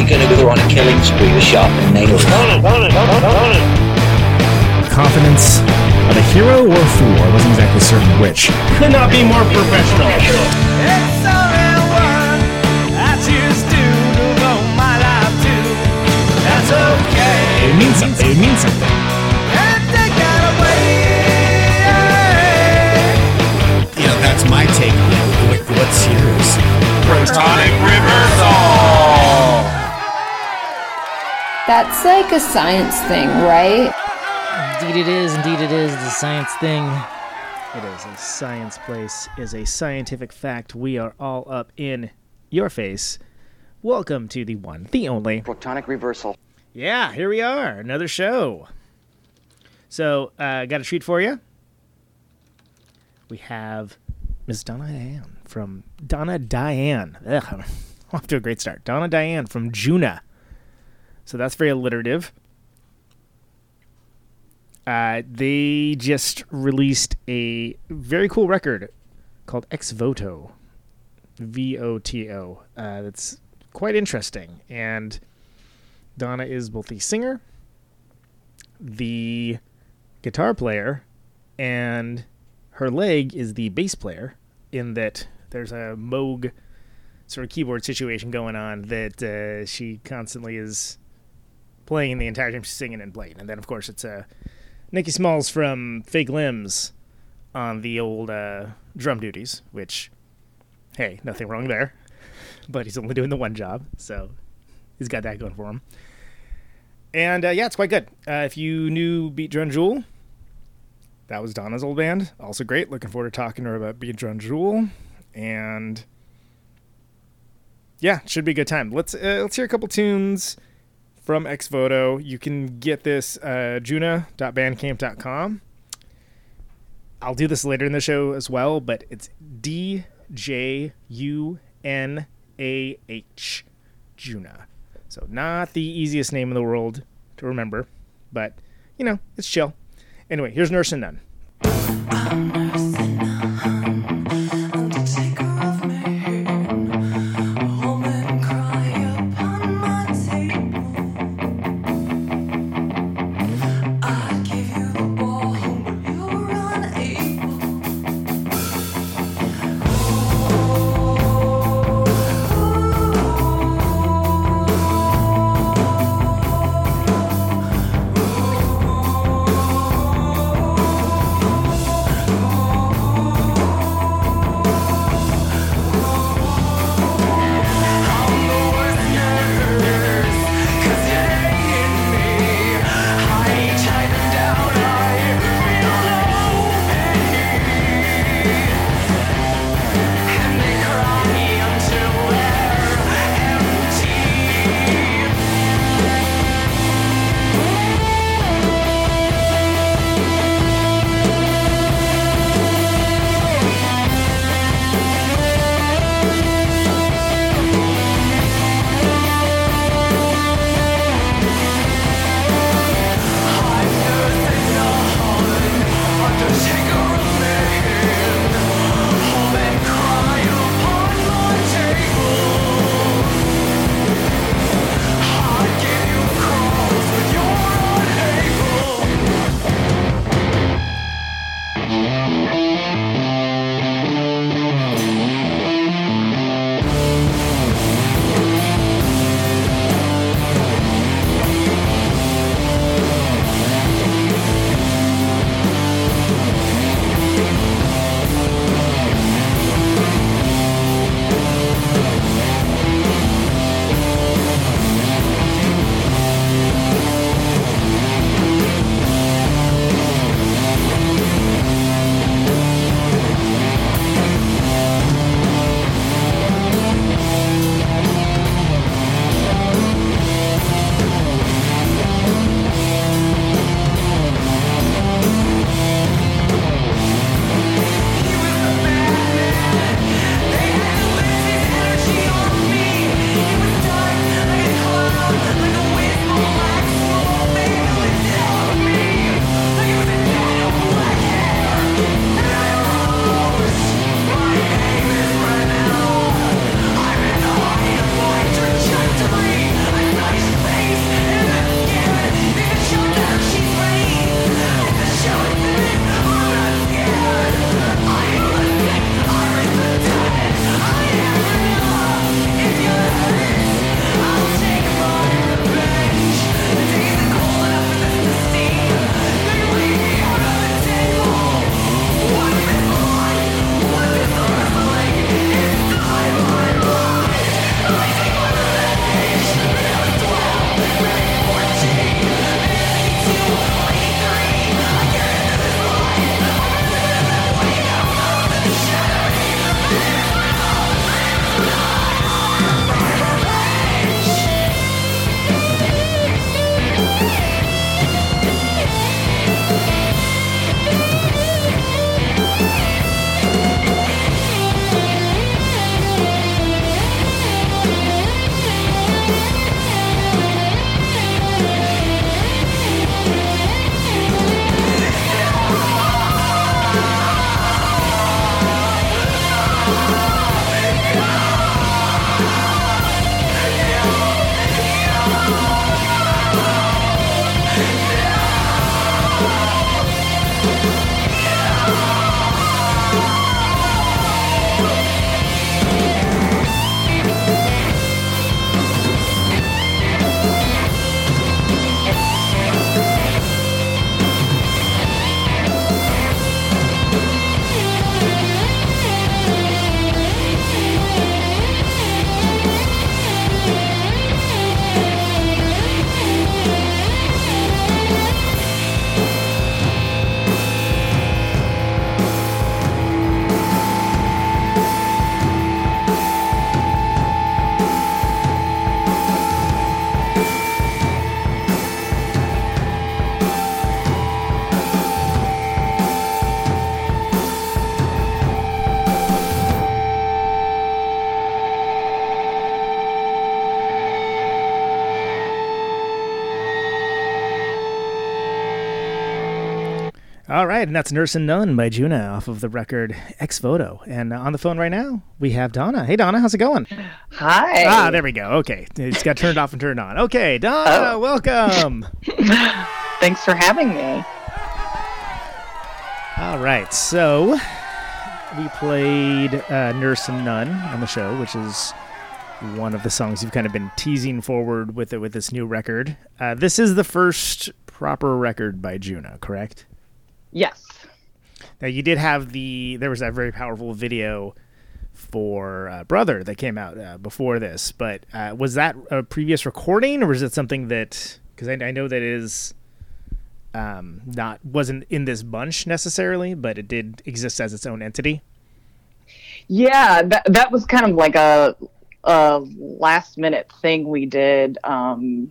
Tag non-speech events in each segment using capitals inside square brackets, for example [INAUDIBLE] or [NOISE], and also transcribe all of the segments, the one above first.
you're gonna go on a killing spree with sharpened nails. Confidence of a hero or a fool, I wasn't exactly certain which. Could not be more professional. It means something. It means something. You know, that's my take on it. What's yours? Protonic reversal. That's like a science thing, right? Indeed, it is. Indeed, it is. It's a science thing. It is a science place, is a scientific fact. We are all up in your face. Welcome to the one, the only. Protonic reversal. Yeah, here we are, another show. So, uh, got a treat for you. We have Miss Donna Diane from Donna Diane. Ugh, [LAUGHS] off to a great start. Donna Diane from Djunah. So that's very alliterative. Uh, they just released a very cool record called Ex Voto. V O T O. Uh, that's quite interesting. And Donna is both the singer, the guitar player, and her leg is the bass player, in that there's a Moog sort of keyboard situation going on that uh, she constantly is playing the entire time she's singing and playing. And then, of course, it's uh, Nikki Smalls from Fake Limbs on the old uh, drum duties, which, hey, nothing wrong there. [LAUGHS] But he's only doing the one job, so he's got that going for him. And uh, yeah, it's quite good. Uh, if you knew Beat Drun Juel, that was Donna's old band. Also great. Looking forward to talking to her about Beat Drun Juel. And yeah, should be a good time. Let's uh, let's hear a couple tunes from Ex Voto. You can get this uh, djunah.bandcamp.com. I'll do this later in the show as well, but it's D J U N A H. Djunah. So, not the easiest name in the world to remember, but, you know, it's chill. Anyway, here's Nurse and Nun. Right, and that's Nurse and Nun by Djunah off of the record Ex Voto. And on the phone right now, we have Donna. Hey, Donna, how's it going? Hi. Ah, there we go. Okay, it's got turned off and turned on. Okay, Donna, Oh. [LAUGHS] welcome. Thanks for having me. All right, so we played uh, Nurse and Nun on the show, which is one of the songs you've kind of been teasing forward with it with this new record. Uh, this is the first proper record by Djunah, correct? Yes. Now you did have the there was that very powerful video for uh, Brother that came out uh, before this, but uh, was that a previous recording or was it something that because I, I know that is um, not wasn't in this bunch necessarily, but it did exist as its own entity. Yeah, that that was kind of like a a last minute thing we did um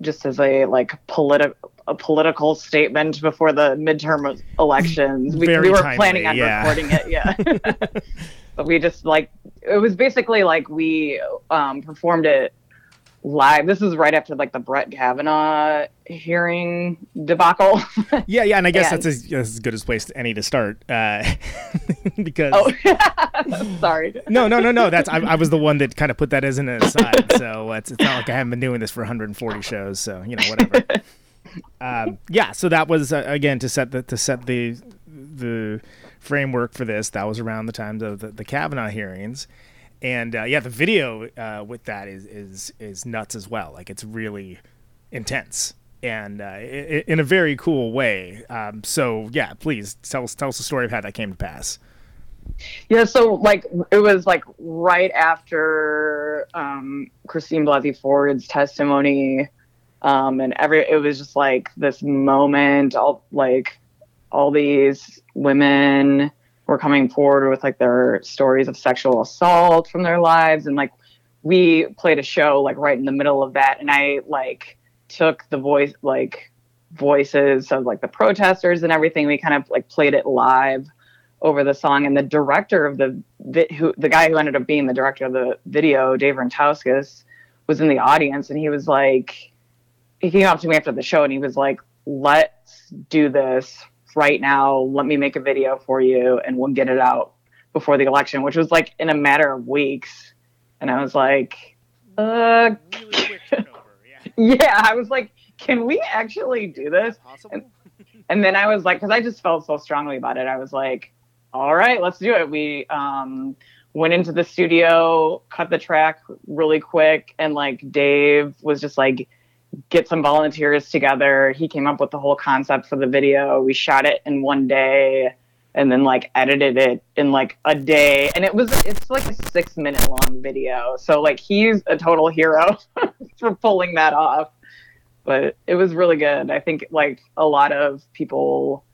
just as a like political a political statement before the midterm elections. We, we were timely, planning on yeah. recording it, yeah. [LAUGHS] but we just like it was basically like we um performed it live. This is right after like the Brett Kavanaugh hearing debacle. [LAUGHS] Yeah, yeah, and I guess And- that's as, as good a place as any to start uh, [LAUGHS] because oh, sorry. no, no, no, no. That's I, I was the one that kind of put that as an aside. So it's, it's not like I haven't been doing this for 140 shows. So you know, whatever. Um, yeah. So that was uh, again to set the to set the the framework for this. That was around the times of the, the Kavanaugh hearings, and uh, yeah, the video uh, with that is is is nuts as well. Like it's really intense. And uh, in a very cool way. Um, so yeah, please tell us tell us the story of how that came to pass. Yeah, so like it was like right after um, Christine Blasey Ford's testimony, um, and every it was just like this moment. All like all these women were coming forward with like their stories of sexual assault from their lives, and like we played a show like right in the middle of that, and I like took the voice like voices of like the protesters and everything. We kind of like played it live over the song and the director of the vi- who the guy who ended up being the director of the video dave rentauskas was in the audience and he was like he came up to me after the show and he was like let's do this right now. Let me make a video for you and we'll get it out before the election which was like in a matter of weeks. And i was like uh [LAUGHS] yeah i was like can we actually do this? And, [LAUGHS] and then i was like because i just felt so strongly about it. I was like all right, let's do it. We um, went into the studio, cut the track really quick, and like Dave was just like, get some volunteers together. He came up with the whole concept for the video. We shot it in one day and then like edited it in like a day. And it was, it's like a six minute long video. So like he's a total hero [LAUGHS] for pulling that off. But it was really good. I think like a lot of people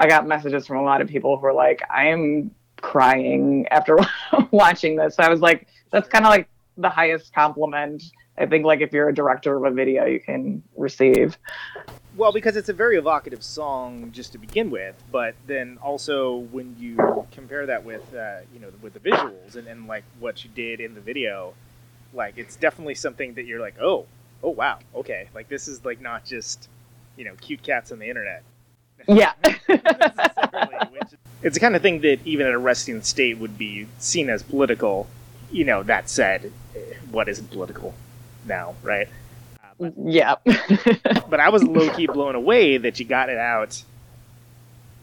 I got messages from a lot of people who were like, I'm crying after [LAUGHS] watching this. I was like, that's kind of like the highest compliment I think like if you're a director of a video you can receive. Well, because it's a very evocative song just to begin with, but then also when you compare that with uh, you know with the visuals and, and like what you did in the video, like it's definitely something that you're like, oh, oh wow, okay, like this is like not just you know cute cats on the internet. [LAUGHS] Yeah. It's the kind of thing that even at a resting state would be seen as political. You know, that said, what isn't political now, right? yeah. [LAUGHS] but I was low key blown away that you got it out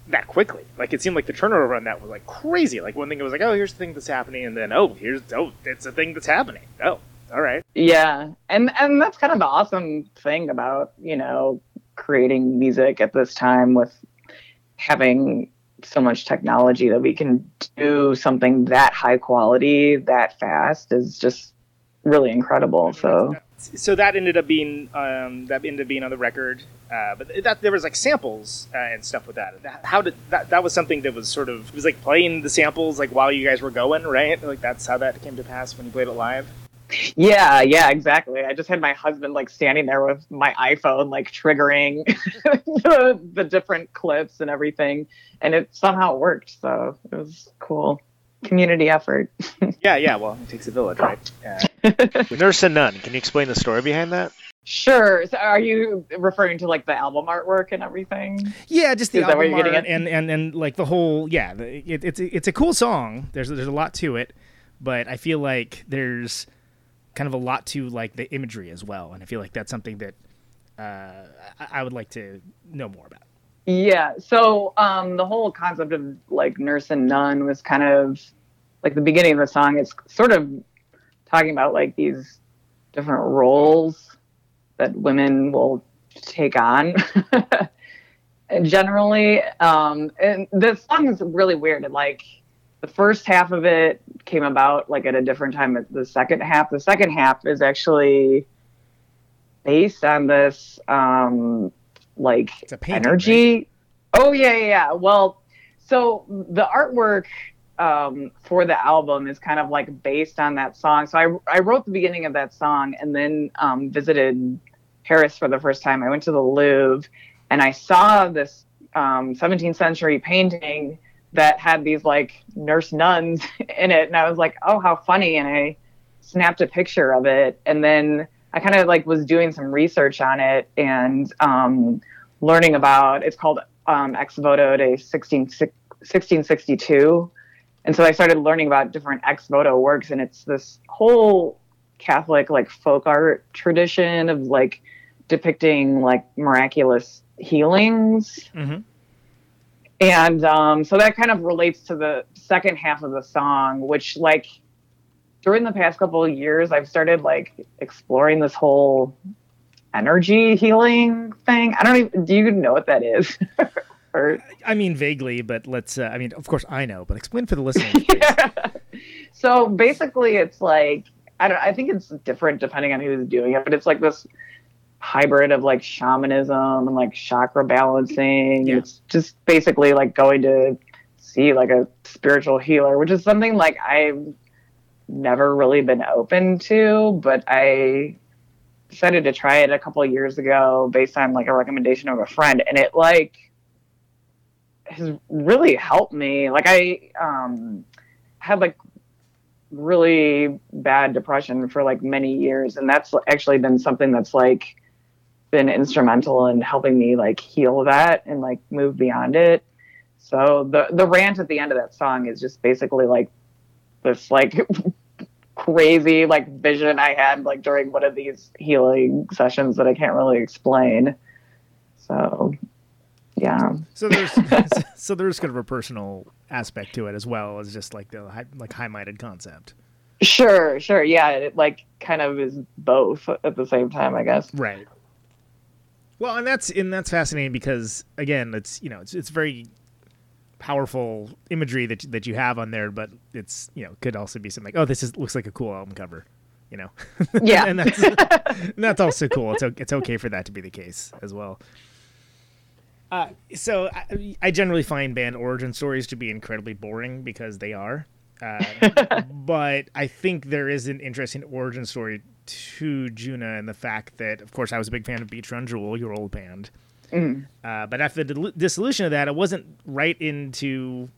that quickly. Like it seemed like the turnover on that was like crazy. Like one thing it was like, oh, here's the thing that's happening, and then oh, here's oh, it's a thing that's happening. Oh, all right. Yeah. And and that's kind of the awesome thing about, you know, creating music at this time with having so much technology that we can do something that high quality that fast is just really incredible. So So that ended up being um, that ended up being on the record, uh, but that there was like samples uh, and stuff with that. How did that? That was something that was sort of it was like playing the samples like while you guys were going, right? Like that's how that came to pass when you played it live. Yeah, yeah, exactly. I just had my husband like standing there with my iPhone, like triggering [LAUGHS] the, the different clips and everything, and it somehow worked. So it was cool. Community effort. [LAUGHS] yeah, yeah. Well, it takes a village, right? [LAUGHS] Uh, Nurse and Nun. Can you explain the story behind that? Sure. So are you referring to like the album artwork and everything? Yeah, just the Is that what album you're getting art at? and, and and like the whole yeah, the, it, it's it's a cool song. There's there's a lot to it, but I feel like there's kind of a lot to like the imagery as well, and I feel like that's something that uh, I, would like to know more about. Yeah. So um, the whole concept of like nurse and nun was kind of like the beginning of the song. It's sort of talking about like these different roles that women will take on. [LAUGHS] generally, um, and the song is really weird. It, like the first half of it came about like at a different time. as The second half, the second half is actually based on this um, like It's a painting, energy. Oh yeah, yeah, yeah. Well, so the artwork um, for the album is kind of like based on that song. So I I wrote the beginning of that song and then um, visited Paris for the first time. I went to the Louvre and I saw this um, 17th century painting that had these like nurse nuns [LAUGHS] in it, and I was like, oh, how funny! And I snapped a picture of it, and then I kind of like was doing some research on it and um, learning about. It's called um, Ex Voto de 16, 1662, and so I started learning about different ex voto works, and it's this whole Catholic like folk art tradition of like depicting like miraculous healings. Mm-hmm. And um, so that kind of relates to the second half of the song, which like during the past couple of years, I've started like exploring this whole energy healing thing. I don't even, do you know what that is? [LAUGHS] or, I mean vaguely, but let's. Uh, I mean, of course I know, but explain for the listeners. [LAUGHS] please. so basically it's like, I don't, I think it's different depending on who's doing it, but it's like this hybrid of like shamanism and like chakra balancing. Yeah. It's just basically like going to see like a spiritual healer, which is something like I've never really been open to, but I decided to try it a couple of years ago based on like a recommendation of a friend and it like has really helped me. Like I um had like really bad depression for like many years and that's actually been something that's like been instrumental in helping me like heal that and like move beyond it. So the the rant at the end of that song is just basically like this like [LAUGHS] crazy like vision i had like during one of these healing sessions that i can't really explain. So yeah. So there's [LAUGHS] [LAUGHS] so there's kind of a personal aspect to it as well as just like the high, like high-minded concept. sure sure. Yeah it like kind of is both at the same time i guess. Right. Well, and that's and that's fascinating because again, it's you know it's it's very powerful imagery that that you have on there, but it's you know could also be something like oh this is looks like a cool album cover, you know. [LAUGHS] yeah and that's and that's also cool. It's it's okay for that to be the case as well. Uh, so I, I generally find band origin stories to be incredibly boring because they are. Uh, [LAUGHS] but I think there is an interesting origin story to Djunah and the fact that, of course, I was a big fan of Beat Drun Juel, your old band. Uh, but after the dil- dissolution of that, I wasn't right into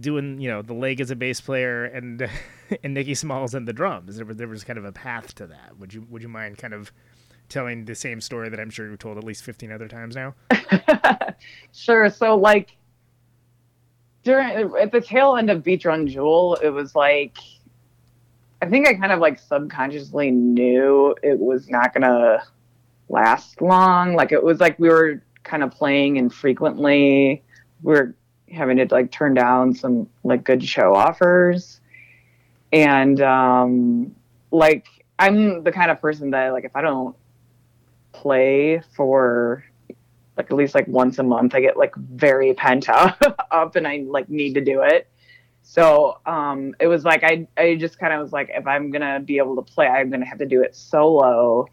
doing, you know, the leg as a bass player and [LAUGHS] and Nikki Smalls and the drums. There was there was kind of a path to that. Would you would you mind kind of telling the same story that I'm sure you've told at least 15 other times now? [LAUGHS] Sure. So like during at the tail end of Beat Drun Juel, it was like I think I kind of like subconsciously knew it was not gonna last long. Like it was like we were kind of playing infrequently. We were having to like turn down some like good show offers. And um like I'm the kind of person that like if I don't play for like at least like once a month i get like very pent up [LAUGHS] up and i like need to do it so um it was like i i just kind of was like if i'm gonna be able to play i'm gonna have to do it solo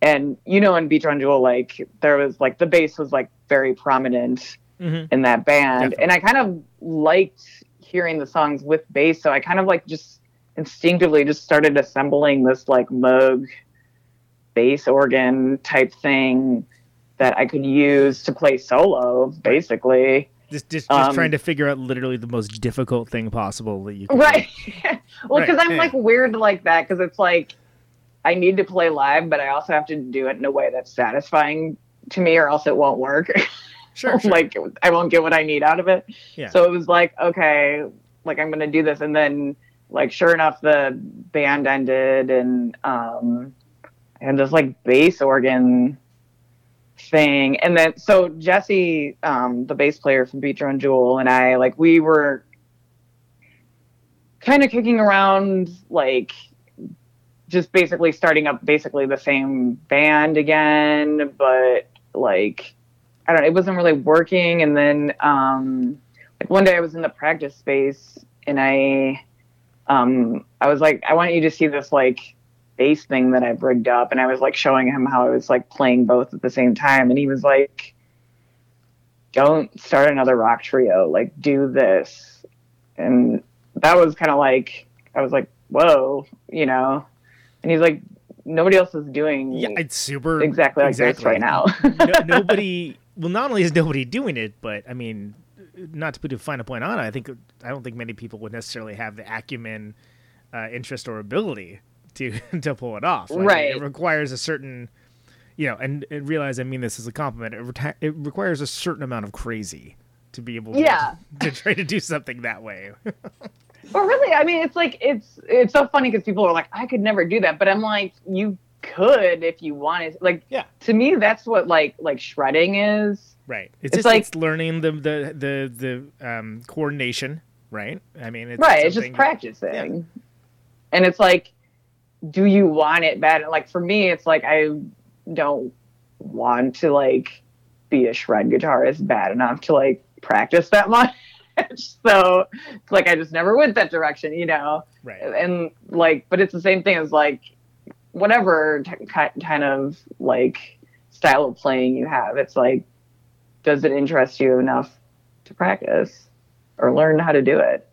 and you know in Beat Drun Juel like there was like the bass was like very prominent Mm-hmm. in that band Definitely. and i kind of liked hearing the songs with bass so i kind of like just instinctively just started assembling this like moog bass organ type thing that I could use to play solo, basically. Just just, just Um, trying to figure out literally the most difficult thing possible that you can. Right. [LAUGHS] well, Right, because I'm like weird like that, because it's like I need to play live, but I also have to do it in a way that's satisfying to me, or else it won't work. [LAUGHS] Sure, sure. like I won't get what I need out of it. Yeah. So it was like, okay, like I'm gonna do this, and then like sure enough, the band ended, and um, and this like bass organ thing, and then so Jesse, um, the bass player from Beat Drun Juel, and I like we were kind of kicking around like just basically starting up basically the same band again, but like I don't know, it wasn't really working. And then um, like one day I was in the practice space and I um, I was like, I want you to see this like bass thing that I've rigged up, and I was like showing him how I was like playing both at the same time, and he was like, "Don't start another rock trio, like do this," and that was kind of like I was like, "Whoa," you know, and he's like, "Nobody else is doing Yeah, it's super exactly like exactly. this right now." no, [LAUGHS] nobody. Well, not only is nobody doing it, but I mean, not to put a fine point on it, I think I don't think many people would necessarily have the acumen, uh, interest, or ability to [LAUGHS] to pull it off. Like, Right. It requires a certain, you know, and, and realize I mean this as a compliment. It, reti- it requires a certain amount of crazy to be able to, Yeah. [LAUGHS] to try to do something that way. [LAUGHS] But really, I mean, it's like it's it's so funny because people are like, I could never do that, but I'm like, you could if you wanted. Like, Yeah. to me, that's what like like shredding is. right. It's, It's just like- it's learning the the the the um, coordination. Right. I mean, it's right. It's just practicing, and it's like, do you want it bad? Like for me, it's like I don't want to like be a shred guitarist bad enough to like practice that [LAUGHS] much. so it's like I just never went that direction, you know. Right. and like but it's the same thing as like whatever t- kind of like style of playing you have it's like does it interest you enough to practice or learn how to do it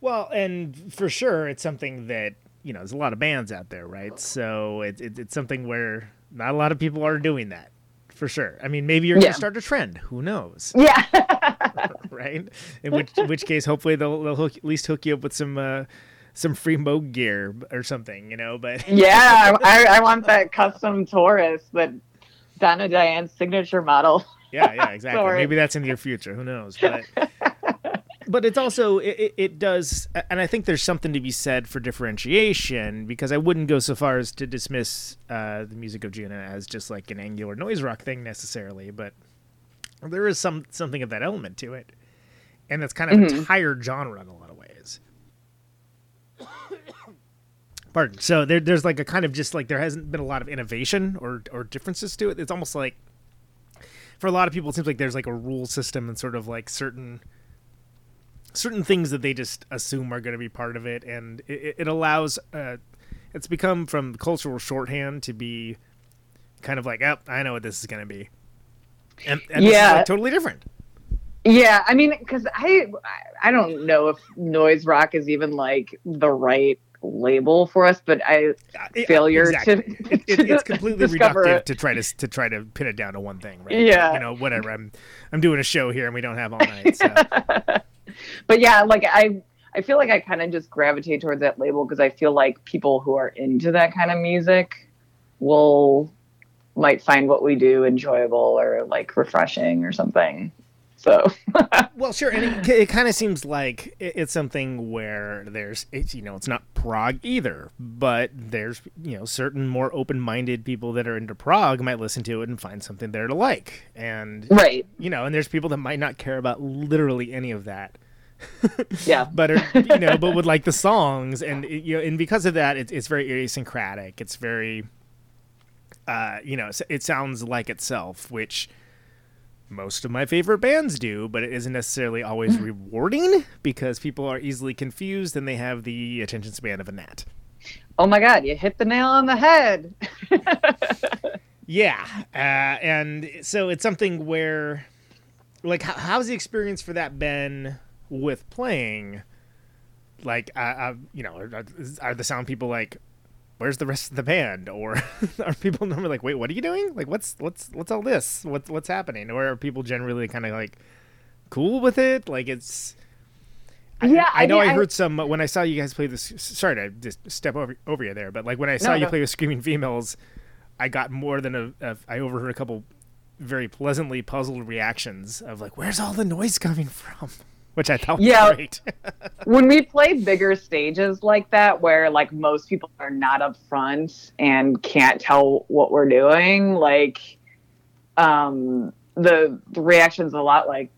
Well, and for sure, it's something that you know. There's a lot of bands out there, right? So it, it, it's something where not a lot of people are doing that, for sure. I mean, maybe you're Yeah. gonna start a trend. Who knows, yeah [LAUGHS] [LAUGHS] right? In which in which case, hopefully they'll, they'll hook, at least hook you up with some uh, some free Moog gear or something, you know. But yeah I, [LAUGHS] I want that custom taurus that donna diane's signature model yeah, yeah, exactly. Sorry. Maybe that's in your future. Who knows? But but it's also it, it, does, and I think there's something to be said for differentiation because I wouldn't go so far as to dismiss uh, the music of Djunah as just like an angular noise rock thing necessarily, but there is some something of that element to it, and that's kind of Mm-hmm. a tired genre in a lot of ways. Pardon. So there, there's like a kind of just like there hasn't been a lot of innovation or or differences to it. It's almost like for a lot of people, it seems like there's like a rule system and sort of like certain certain things that they just assume are going to be part of it, and it, it allows. Uh, it's become from cultural shorthand to be kind of like, oh, I know what this is going to be, and, and Yeah. like, totally different. Yeah, I mean, because I I don't know if noise rock is even like the right label for us, but I It- uh, failure exactly. to, [LAUGHS] It- it- it's completely reductive to try to to try to pin it down to one thing, right? Yeah. you know, whatever. I'm I'm doing a show here, and we don't have all night. So. [LAUGHS] but yeah, like I I feel like I kind of just gravitate towards that label because I feel like people who are into that kind of music will might find what we do enjoyable or like refreshing or something. So. [LAUGHS] Well, sure, and it, it kind of seems like it- it's something where there's, it's you know, it's not prog either, but there's you know certain more open-minded people that are into prog might listen to it and find something there to like, and right, you know, and there's people that might not care about literally any of that, [LAUGHS] yeah, but are, [LAUGHS] you know, but would like the songs, and it- you know, and because of that, it's it's very idiosyncratic. It's very, uh, you know, it sounds like itself, which most of my favorite bands do, but it isn't necessarily always rewarding because people are easily confused and they have the attention span of a gnat. oh my god, you hit the nail on the head. [LAUGHS] Yeah, uh, and so it's something where, like, how, how's the experience for that been with playing? Like, uh, uh, you know, are, are the sound people like, "Where's the rest of the band?" Or [LAUGHS] are people normally like, "Wait, what are you doing? Like, what's what's what's all this? What's what's happening?" Or are people generally kind of like cool with it? Like, it's. Yeah, I, I know I- I, I- heard some when I saw you guys play this. Sorry to just step over over you there, but like when I saw No, you no. play with Screaming Females, I got more than a, a. I overheard a couple very pleasantly puzzled reactions of like, "Where's all the noise coming from?" Which I thought was Yeah. great. [LAUGHS] when we play bigger stages like that where like most people are not up front and can't tell what we're doing like um the, the reaction's a lot like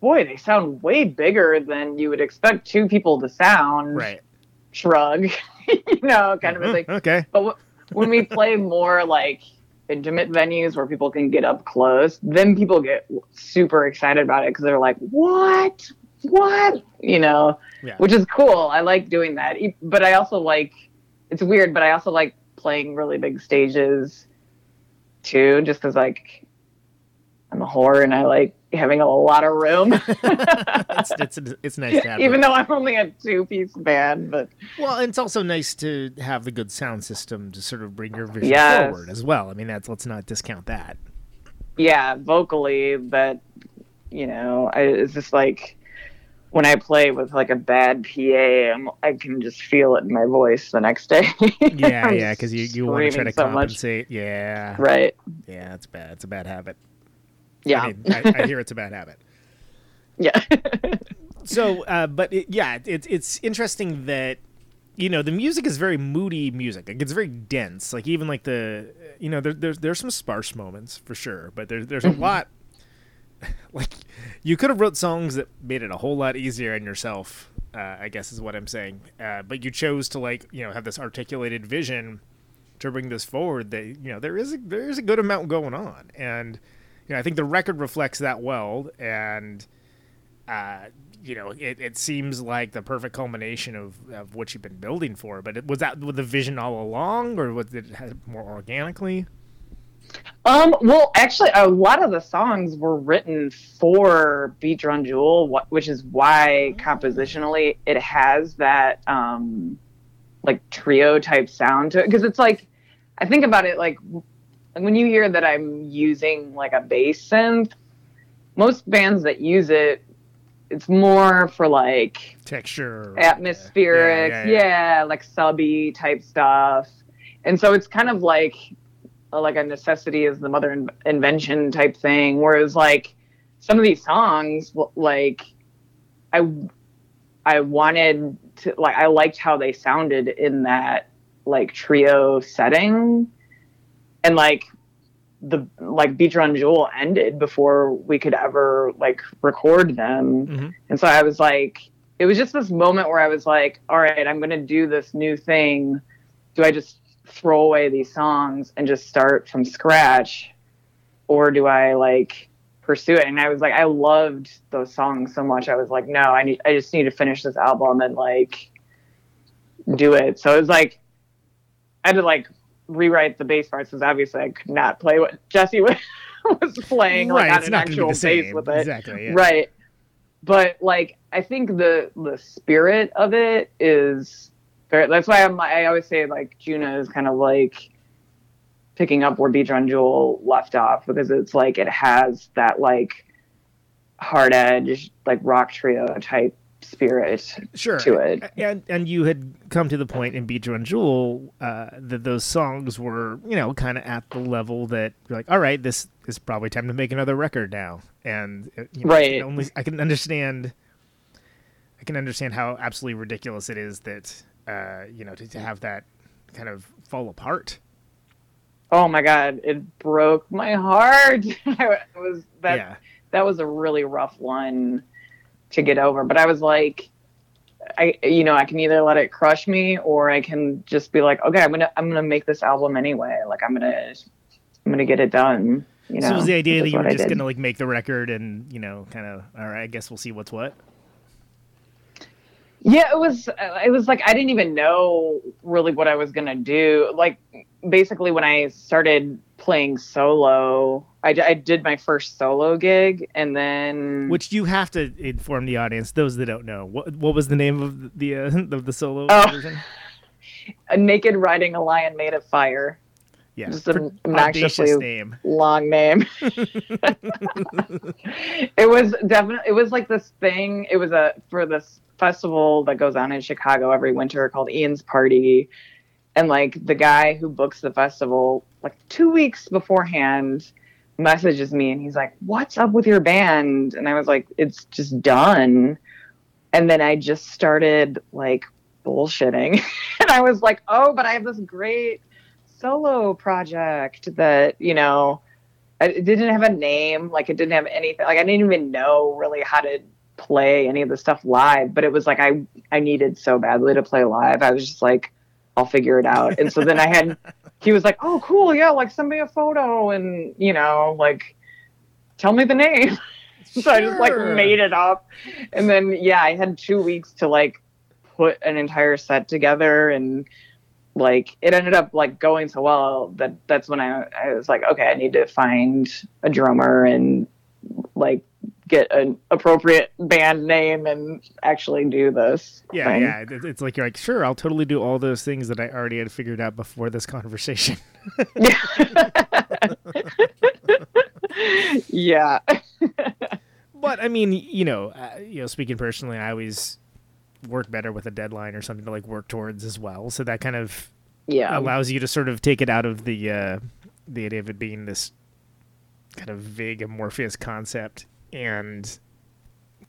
boy they sound way bigger than you would expect two people to sound right. shrug [LAUGHS] you know kind of Mhm, thing okay. but w- when we play more like intimate venues where people can get up close, then people get super excited about it because they're like, "What? What?" You know, Yeah. which is cool. I like doing that, but I also like it's weird, but I also like playing really big stages too, just because like I'm a whore and I like having a lot of room, [LAUGHS] it's, it's it's nice to have. even though I'm only a two piece band. But well, it's also nice to have the good sound system to sort of bring your vision Yes. forward as well. I mean, that's let's not discount that. yeah, vocally, but you know, I, it's just like when I play with like a bad PA, I'm, I can just feel it in my voice the next day. [LAUGHS] Yeah, yeah, because you, you want to try to so much. compensate. Yeah, Right. yeah, it's bad. It's a bad habit. Yeah. I, mean, I, I hear it's a bad habit. [LAUGHS] yeah. So, uh, but it, yeah, it's it's interesting that you know the music is very moody music. Like it's very dense. Like even like the you know there, there's there's some sparse moments for sure, but there's there's a lot. [LAUGHS] Like you could have wrote songs that made it a whole lot easier on yourself. Uh, I guess is what I'm saying. Uh, but you chose to like you know have this articulated vision to bring this forward. That you know there is a, there is a good amount going on, and you know I think the record reflects that well. And uh, you know, it, it seems like the perfect culmination of, of what you've been building for. But it, was that with the vision all along, or was it more organically? Um, well, actually, a lot of the songs were written for Beat Drun Juel, which is why compositionally it has that um, like trio type sound to it. Because it's like, I think about it like when you hear that I'm using like a bass synth, most bands that use it, it's more for like Texture, atmospheric, Yeah, yeah, yeah, yeah. like subby type stuff. And so it's kind of like uh, like a necessity is the mother in- invention type thing. Whereas like some of these songs, like I I wanted to like I liked how they sounded in that like trio setting, and like the like Beat Drun Juel ended before we could ever like record them. Mhm. And so I was like, it was just this moment where I was like, all right, I'm going to do this new thing. Do I just throw away these songs and just start from scratch? Or do I like pursue it? And I was like, I loved those songs so much. I was like, no, I need, I just need to finish this album and like do it. So it was like, I had to like rewrite the bass parts because obviously I could not play what Jesse was, [LAUGHS] was playing like right, on an not going to actual bass with it Exactly. Yeah. right but like i think the the spirit of it is that's why i'm i always say like Djunah is kind of like picking up where Beat Drun Juel left off because it's like it has that like hard edge like rock trio type spirit Sure. to it And and you had come to the point in Drun Juel uh, that those songs were you know kind of at the level that you're like, all right, this is probably time to make another record now. And uh, you know, Right. only I can understand. I can understand how absolutely ridiculous it is that uh, you know to, to have that kind of fall apart. oh my god it broke my heart [LAUGHS] it was that yeah. that was a really rough one to get over. But I was like, I you know I can either let it crush me or I can just be like, okay, I'm gonna I'm gonna make this album anyway. Like I'm gonna I'm gonna get it done. You know. so was the idea that you were just gonna like make the record and you know kind of all right, I guess we'll see what's what. Yeah, it was. It was like I didn't even know really what I was gonna do. Like basically, when I started playing solo, I did my first solo gig, and then Which you have to inform the audience, those that don't know. What what was the name of the uh, [LAUGHS] of the solo Oh. version? [LAUGHS] a naked riding a lion made of fire. Yeah, just an obnoxiously name. long name. [LAUGHS] it was definitely it was like this thing. It was a for this festival that goes on in Chicago every winter called Ian's Party. And like the guy who books the festival, like two weeks beforehand, messages me and he's like, What's up with your band? And I was like, It's just done. And then I just started like bullshitting. [LAUGHS] and I was like, Oh, but I have this great solo project that, you know, it didn't have a name. Like it didn't have anything. Like I didn't even know really how to play any of the stuff live. But it was like I I needed so badly to play live. I was just like, I'll figure it out. And so then I had [LAUGHS] he was like, Oh, cool, yeah, like send me a photo and you know, like tell me the name. [LAUGHS] so I just like made it up. And then yeah, I had two weeks to like put an entire set together and like it ended up like going so well that that's when I, I was like okay i need to find a drummer and like get an appropriate band name and actually do this Yeah, thing. yeah. It's like you're like, sure, I'll totally do all those things that I already had figured out before this conversation. [LAUGHS] yeah [LAUGHS] But I mean, you know, uh, you know, speaking personally, I always work better with a deadline or something to like work towards as well. So that kind of yeah allows you to sort of take it out of the uh, the idea of it being this kind of vague amorphous concept and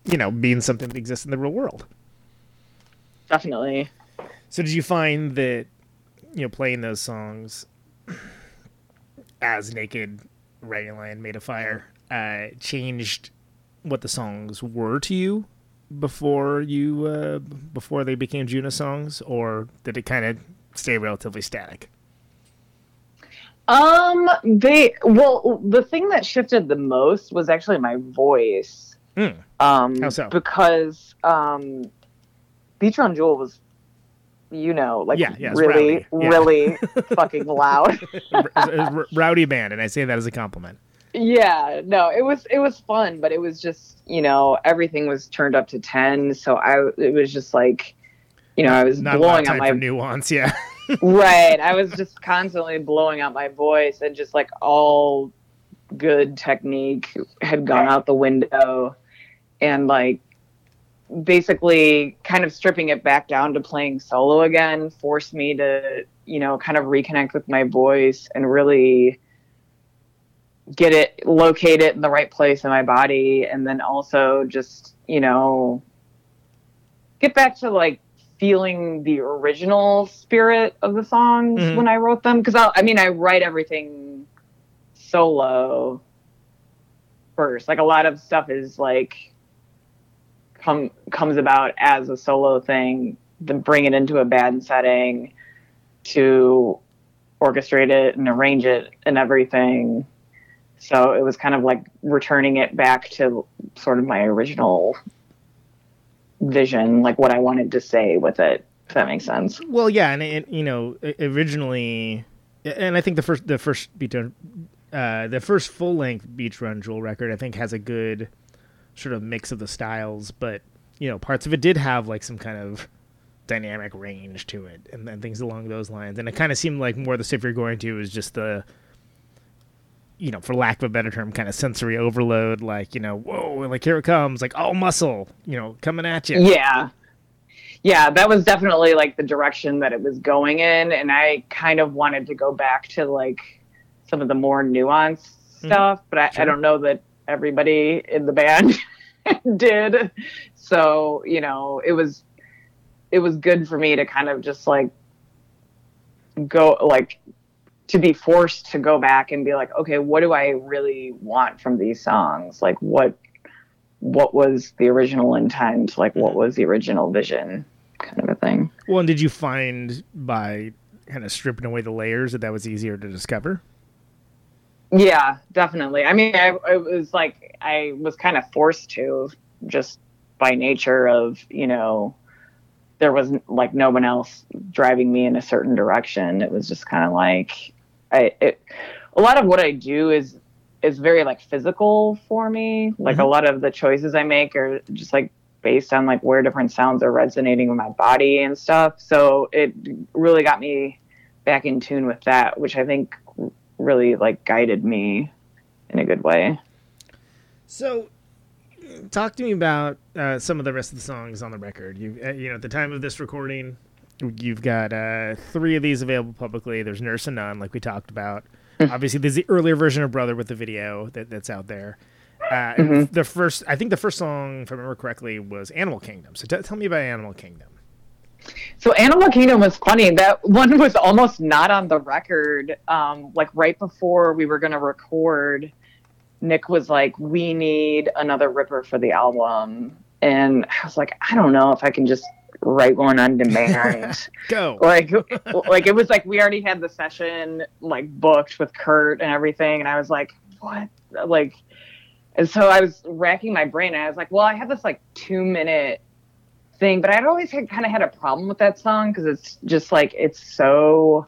you know being something that exists in the real world. definitely So did you find that you know playing those songs as naked, Land Made a Fire uh, changed what the songs were to you before you uh, before they became Djunah songs, or did it kind of stay relatively static? Um they well the thing that shifted the most was actually my voice Hmm. um How so? because um Beat Drun Juel was you know like Yeah, yeah, really. Yeah. really [LAUGHS] fucking loud rowdy band, and I say that as a compliment. yeah no it was it was fun but it was just you know everything was turned up to 10 so i it was just like you know i was Not a lot of blowing out my nuance. Yeah, right. I was just constantly blowing out my voice and just like all good technique had gone out the window and like basically kind of stripping it back down to playing solo again forced me to you know kind of reconnect with my voice and really get it locate it in the right place in my body and then also just you know get back to like feeling the original spirit of the songs Mhm. when I wrote them because I, I mean I write everything solo first. Like a lot of stuff is like come comes about as a solo thing, then bring it into a band setting to orchestrate it and arrange it and everything. So it was kind of like returning it back to sort of my original vision, like what I wanted to say with it. If that makes sense. Well, yeah, and you know, originally, and I think the first the first beach uh, the first full length Beat Drun Juel record, I think, has a good sort of mix of the styles, but you know, parts of it did have like some kind of dynamic range to it, and, and things along those lines. And it kind of seemed like more the stuff you're going to is just the you know, for lack of a better term, kind of sensory overload, like, you know, whoa, like here it comes, like all muscle, you know, coming at you. Yeah. Yeah, that was definitely like the direction that it was going in. And I kind of wanted to go back to like some of the more nuanced hmm. stuff, but I, I don't know that everybody in the band [LAUGHS] did. So, you know, it was it was good for me to kind of just like go like to be forced to go back and be like, okay, what do I really want from these songs? Like what what was the original intent? Like what mm-hmm. was the original vision? Kind of a thing. Well, and did you find by kind of stripping away the layers that that was easier to discover? Yeah, definitely. I mean, I, it was like I was kind of forced to just by nature of, you know, there was like no one else driving me in a certain direction. It was just kind of like I it, a lot of what I do is is very like physical for me. Like a lot of the choices I make are just like based on like where different sounds are resonating with my body and stuff. So it really got me back in tune with that, which I think really like guided me in a good way. So, talk to me about uh, some of the rest of the songs on the record. You, uh, you know, at the time of this recording, you've got uh, three of these available publicly. There's Nurse and Nun, like we talked about. Obviously, there's the earlier version of Brother with the video that, that's out there. Uh, Mhm. The first, I think, the first song, if I remember correctly, was Animal Kingdom. So t- tell me about Animal Kingdom. So Animal Kingdom was funny. That [LAUGHS] one was almost not on the record. Um, like right before we were gonna record, Nick was like, "We need another Ripper for the album," and I was like, "I don't know if I can just write one on demand." [LAUGHS] Go. like, like it was like we already had the session like booked with Kurt and everything, and I was like, "What?" Like, and so I was racking my brain, and I was like, "Well, I have this like two minute." thing, but I'd always had, kind of had a problem with that song because it's just like it's so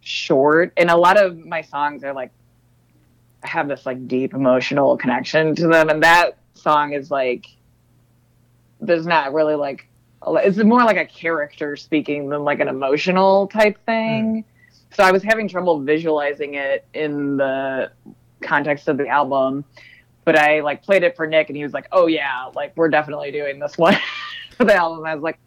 short, and a lot of my songs are like I have this like deep emotional connection to them, and that song is like there's not really like it's more like a character speaking than like an emotional type thing. So I was having trouble visualizing it in the context of the album. But I like played it for Nick and he was like, Oh yeah, like we're definitely doing this one [LAUGHS] for the album. I was like,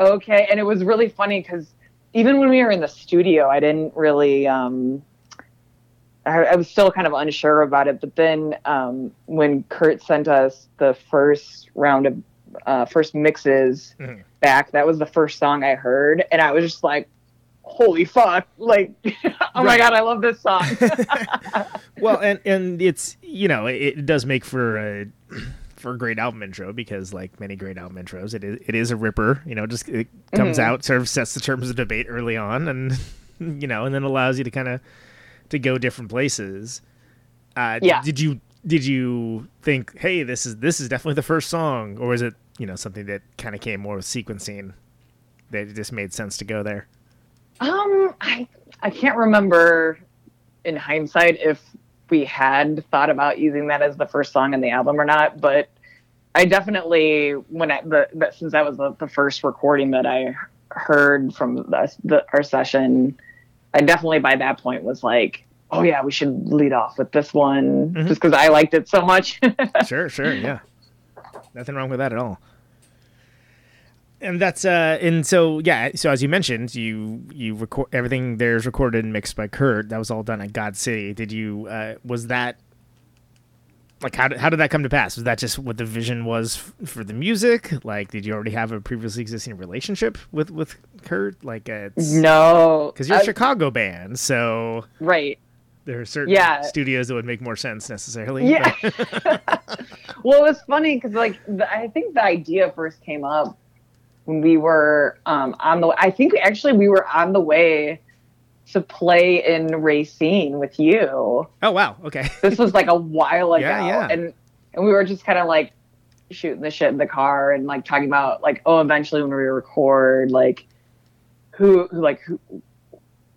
Okay. And it was really funny because even when we were in the studio, I didn't really um I, I was still kind of unsure about it. But then um when Kurt sent us the first round of uh first mixes Mhm. back, that was the first song I heard and I was just like Holy fuck! Like, [LAUGHS] oh my god, I love this song. [LAUGHS] [LAUGHS] well, and and it's you know it, it does make for a for a great album intro because like many great album intros, it is it is a ripper. You know, just it comes Mhm. out, sort of sets the terms of debate early on, and you know, and then allows you to kind of to go different places. Uh, Yeah. Did you did you think, hey, this is this is definitely the first song, or is it you know something that kind of came more with sequencing that it just made sense to go there? Um, I I can't remember in hindsight if we had thought about using that as the first song in the album or not, but I definitely when I the, the since that was the, the first recording that I heard from the, the our session, I definitely by that point was like, oh yeah, we should lead off with this one Mhm. just because I liked it so much. [LAUGHS] sure, sure, yeah. Nothing wrong with that at all. And that's uh and so yeah, so as you mentioned, you you record everything there's recorded and mixed by Kurt. That was all done at God City. Did you uh was that like how did, how did that come to pass? Was that just what the vision was f- for the music? Like did you already have a previously existing relationship with with Kurt? Like uh, it's no, cuz you're a I- Chicago band, so right. There are certain Yeah. studios that would make more sense necessarily. Yeah. [LAUGHS] well, it was funny because like the, I think the idea first came up when we were um, on the. I think actually we were on the way to play in Racine with you. oh wow, okay. [LAUGHS] This was like a while ago, Yeah, yeah. and and we were just kind of like shooting the shit in the car and like talking about like oh eventually when we record like who who like who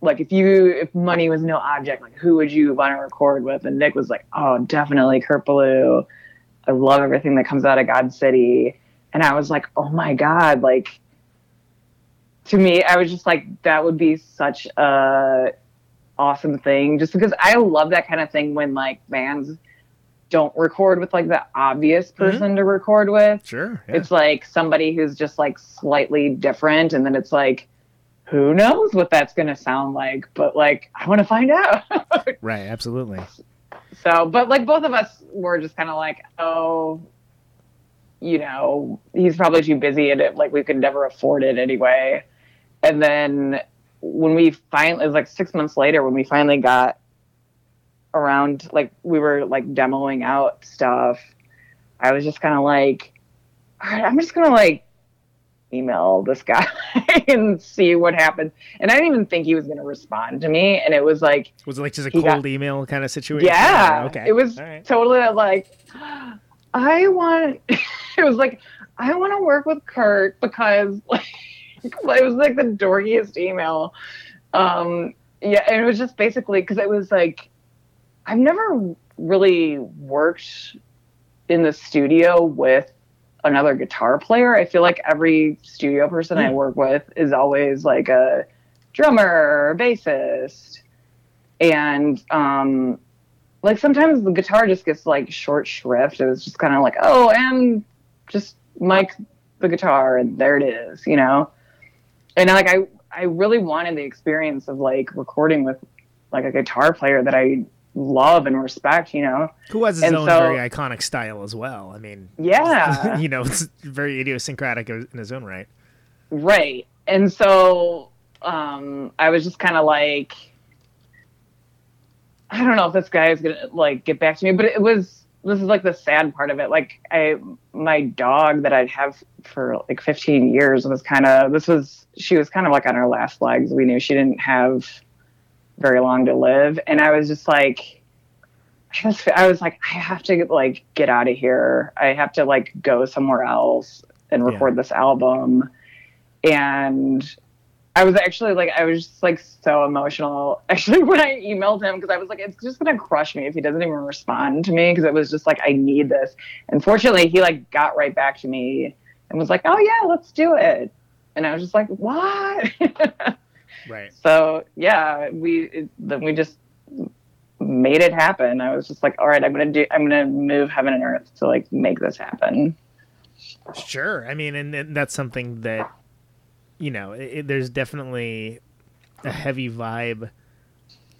like if you if money was no object like who would you want to record with and nick was like oh definitely kurt Ballou. i love everything that comes out of god city and i was like oh my god like to me i was just like that would be such a awesome thing just because i love that kind of thing when like bands don't record with like the obvious mm-hmm. person to record with Sure. yeah. it's like somebody who's just like slightly different and then it's like who knows what that's going to sound like but like i want to find out [LAUGHS] Right, absolutely. so but like both of us were just kind of like oh you know he's probably too busy and it like we could never afford it anyway and then when we finally it was like six months later when we finally got around like we were like demoing out stuff i was just kind of like all right i'm just gonna like email this guy [LAUGHS] and see what happens and i didn't even think he was gonna respond to me and it was like Was it like just a cold got- email kind of situation? yeah Okay. it was right. totally like i want [LAUGHS] it was like i want to work with kurt because [LAUGHS] like it was like the dorkiest email um yeah and it was just basically because it was like i've never really worked in the studio with another guitar player i feel like every studio person i Hmm. work with is always like a drummer or bassist and um like sometimes the guitar just gets like short shrift. It was just kind of like, oh, and just mic the guitar, and there it is, you know. And like I, I really wanted the experience of like recording with like a guitar player that I love and respect, you know. Who has his And own so- very iconic style as well. I mean, Yeah. [LAUGHS] you know, it's very idiosyncratic in his own right. Right. And so um I was just kind of like I don't know if this guy is to like get back to me, but it was this is like the sad part of it. Like I my dog that I'd have for like 15 years was kind of this was she was kind of like on her last legs. We knew she didn't have very long to live and I was just like I was, I was like I have to like get out of here. I have to like go somewhere else and record this album and I was actually like, I was just like so emotional. [LAUGHS] Actually, when I emailed him, because I was like, it's just gonna crush me if he doesn't even respond to me, because it was just like, I need this. And fortunately, he like got right back to me and was like, oh yeah, let's do it. And I was just like, what? [LAUGHS] Right. so yeah, we then we just made it happen. I was just like, all right, I'm gonna do, I'm gonna move heaven and earth to like make this happen. Sure. I mean, and, and that's something that, you know, it, it- there's definitely a heavy vibe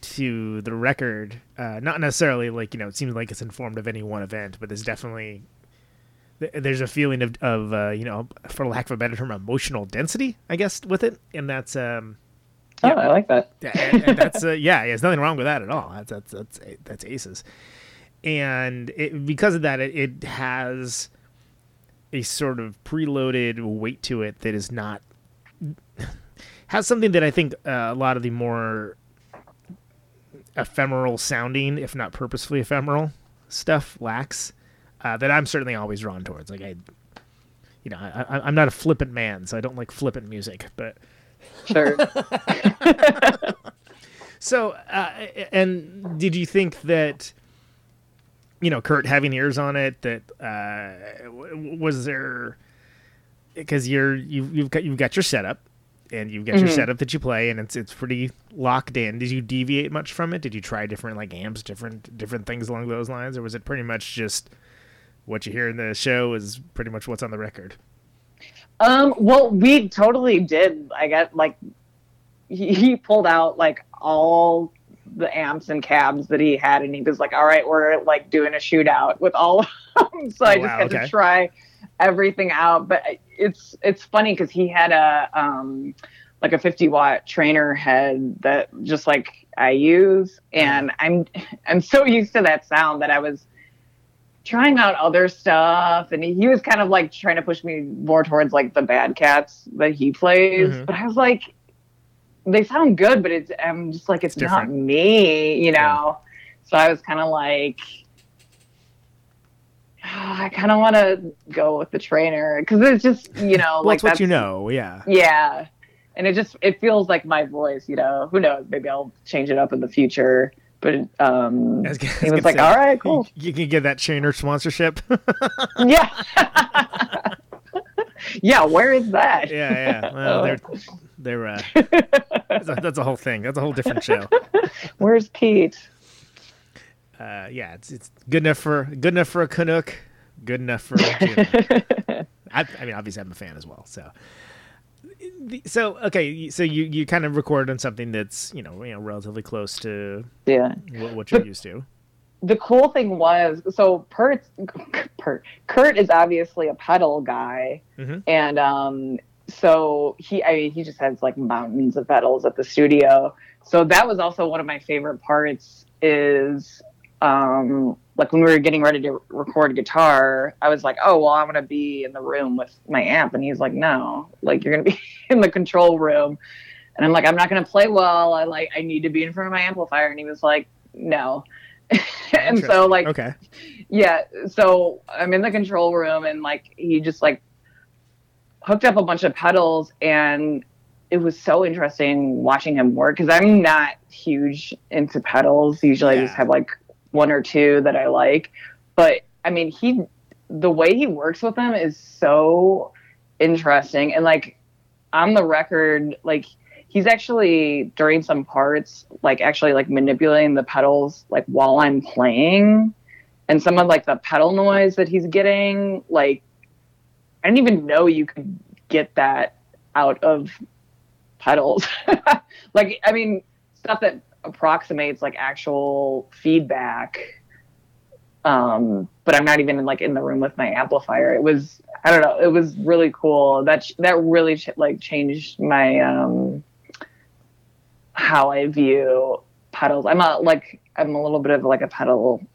to the record. Uh, not necessarily like, you know, it seems like it's informed of any one event, but there's definitely, there's a feeling of, of uh, you know, for lack of a better term, emotional density, I guess, with it. And that's, um, Oh, I like that. yeah, and, and that's [LAUGHS] uh, yeah, there's nothing wrong with that at all. That's that's that's that's aces, and it, because of that, it, it has a sort of preloaded weight to it that is not [LAUGHS] has something that I think uh, a lot of the more ephemeral sounding, if not purposefully ephemeral stuff lacks. Uh, that I'm certainly always drawn towards. Like I, you know, I, I, I'm not a flippant man, so I don't like flippant music, but. Sure. [LAUGHS] So, uh, and did you think that, you know, Kurt having ears on it, that uh, was there? Because you're you've you've got you've got your setup, and you've got your Mhm. setup that you play, and it's it's pretty locked in. Did you deviate much from it? Did you try different like amps, different different things along those lines, or was it pretty much just what you hear in the show is pretty much what's on the record? Um, well, we totally did. I got like he, he pulled out like all the amps and cabs that he had, and he was like, "All right, we're like doing a shootout with all." of them." [LAUGHS] so I Oh, just wow, had okay. to try everything out. But it's it's funny because he had a um like a 50 watt Traynor head that just like I use, and I'm I'm so used to that sound that I was trying out other stuff. And he was kind of like trying to push me more towards like the bad cats that he plays. Mhm. but i was like they sound good but it's i'm just like it's, It's not me you know? So i was kind of like i kind of want to go with the Traynor. Because it's just you know [LAUGHS] Well, like it's what you know, yeah. yeah. And it just it feels like my voice you know? Who knows? Maybe i'll change it up in the future but um was gonna- he was was like say, all right cool You can get that Traynor sponsorship. [LAUGHS] yeah. [LAUGHS] yeah, where is that? Yeah, yeah. Well, [LAUGHS] they're they're uh, that's, a, that's a whole thing. That's a whole different show. Where's Pete? Uh, yeah, it's it's good enough for good enough for a Canuck, good enough for. A. I, I mean, obviously, I'm a fan as well. So, so okay, so you you kind of record on something that's you know you know relatively close to Yeah. what, what you're used to. The cool thing was, so Pert, [LAUGHS] Pert, Kurt is obviously a pedal guy, Mhm. and um, so he, I mean, he just has like mountains of pedals at the studio. So that was also one of my favorite parts. Is um, like when we were getting ready to record guitar, I was like, oh well, I want to be in the room with my amp, and he's like, no, like you're gonna be [LAUGHS] in the control room, and I'm like, I'm not gonna play well. I like, I need to be in front of my amplifier, and he was like, no. [LAUGHS] and so like okay, yeah so i'm in the control room and like he just like hooked up a bunch of pedals and it was so interesting watching him work because i'm not huge into pedals. Usually i just have like one or two that i like. But i mean he the way he works with them is so interesting. And like on the record like he's actually during some parts like actually like manipulating the pedals like while I'm playing, and some of like the pedal noise that he's getting like I didn't even know you could get that out of pedals. [LAUGHS] like I mean stuff that approximates like actual feedback um but i'm not even in, like in the room with my amplifier. It was i don't know it was really cool. That ch- that really ch- like changed my um how i view pedals i'm a like i'm a little bit of like a pedal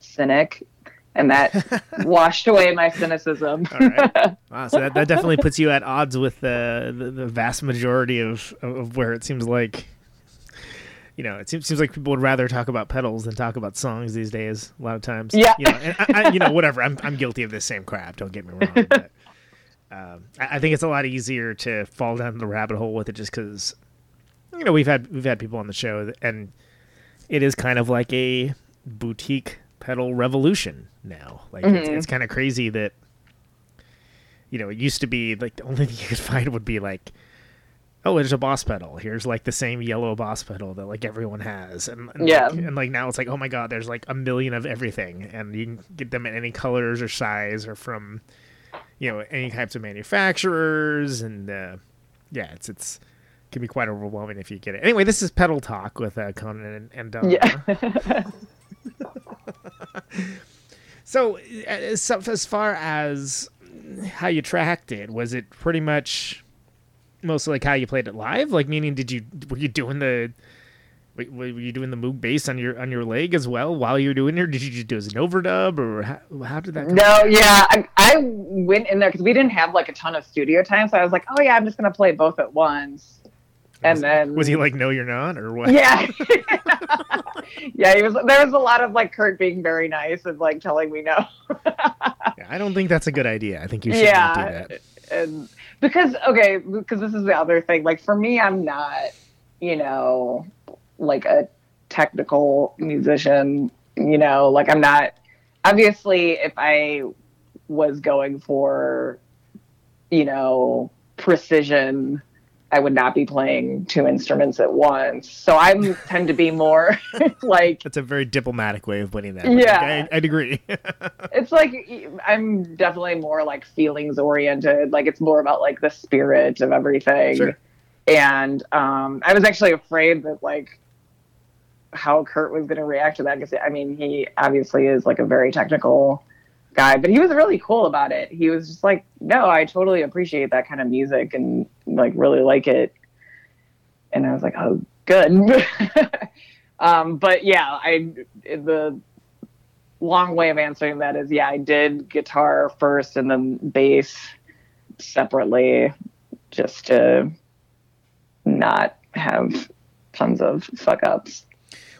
cynic and that [LAUGHS] washed away my cynicism. All right. [LAUGHS] Wow, so that, that definitely puts you at odds with the, the, the vast majority of, of where it seems like, you know, it seems, seems like people would rather talk about pedals than talk about songs these days. A lot of times, Yeah. You know, and I, I, you know, whatever. I'm I'm guilty of this same crap. Don't get me wrong. But, um, I, I think it's a lot easier to fall down the rabbit hole with it just because, you know, we've had we've had people on the show and it is kind of like a boutique pedal revolution now. Like it's, Mhm. it's kind of crazy that you know, it used to be like the only thing you could [LAUGHS] find would be like, oh, there's a boss pedal. Here's like the same yellow boss pedal that like everyone has, and, and Yeah. like, and like now it's like, oh my god, there's like a million of everything, and you can get them in any colors or size or from, you know, any types of manufacturers, and uh, yeah, it's it's can be quite overwhelming if you get it. Anyway, this is pedal talk with uh, Conan and, and yeah [LAUGHS] So, uh, so, as far as how you tracked it, was it pretty much mostly like how you played it live? Like, meaning, did you were you doing the were you doing the Moog bass on your on your leg as well while you were doing it? Or did you just do it as an overdub, or how, how did that? No yeah I, I went in there because we didn't have like a ton of studio time so i was like oh yeah i'm just gonna play both at once and then Was he like, no, you're not, or what? yeah [LAUGHS] [LAUGHS] yeah he was there was a lot of like kurt being very nice and like telling me no Yeah, I don't think that's a good idea. I think you should Yeah. do that. and because okay because this is the other thing. Like for me i'm not you know like a technical musician you know like i'm not obviously if i was going for you know precision i would not be playing two instruments at once so i [LAUGHS] tend to be more [LAUGHS] like That's a very diplomatic way of putting that. Yeah. I, I'd agree. [LAUGHS] it's like I'm definitely more like feelings oriented. Like it's more about like the spirit of everything. Sure. And um, I was actually afraid that like how Kurt was going to react to that because I mean he obviously is like a very technical guy, but he was really cool about it. He was just like, no, I totally appreciate that kind of music and like really like it. And I was like, oh, good. [LAUGHS] um, but yeah, I the long way of answering that is yeah, I did guitar first and then bass separately just to not have tons of fuck ups.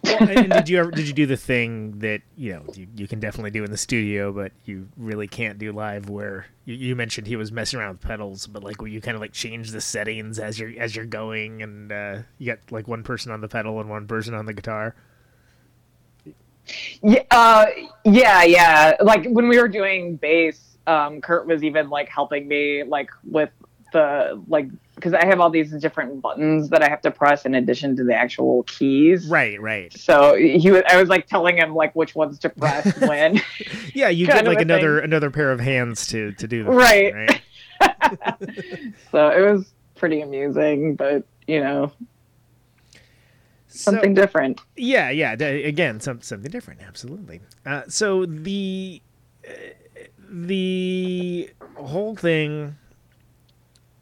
And did you ever did you do the thing that you know you, you can definitely do in the studio, but you really can't do live? Where you, you mentioned he was messing around with pedals, but like where you kind of like change the settings as you're as you're going, and uh, you got like one person on the pedal and one person on the guitar. Yeah, uh, yeah, yeah. Like when we were doing bass, um, Kurt was even like helping me like with the like because I have all these different buttons that I have to press in addition to the actual keys. Right, right. So he was, I was like telling him like which ones to press [LAUGHS] when. Yeah, you get like another thing. another pair of hands to to do the Right. right? [LAUGHS] so it was pretty amusing, but you know So- something different. Yeah, yeah. Again, some something different. Absolutely. Uh, so the uh, the whole thing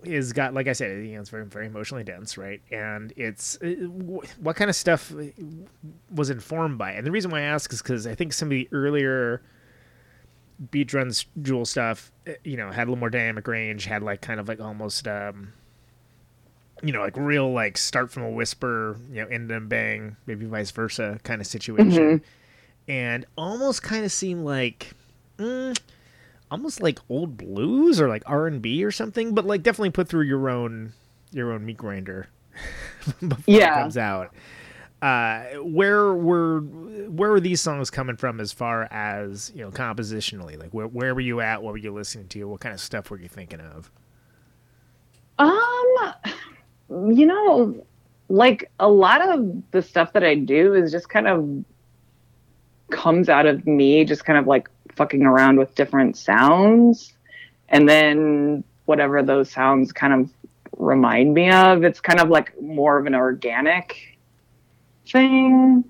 is got like I said, you know, it's very very emotionally dense, right? And it's uh, what kind of stuff was informed by. it? And the reason why I ask is because I think some of the earlier Beat Drun Juel stuff, uh, you know, had a little more dynamic range, had like kind of like almost. um you know, like real like start from a whisper, you know, end and bang, maybe vice versa kind of situation, and almost kind of seemed like, mm, almost like old blues or like R and B or something, but like definitely put through your own your own meat grinder [LAUGHS] before Yeah. it comes out. Uh, where were where were these songs coming from as far as you know compositionally? Like where where were you at? What were you listening to? What kind of stuff were you thinking of? Um, you know, like a lot of the stuff that I do is just kind of comes out of me just kind of like fucking around with different sounds. And then whatever those sounds kind of remind me of it's kind of like more of an organic thing.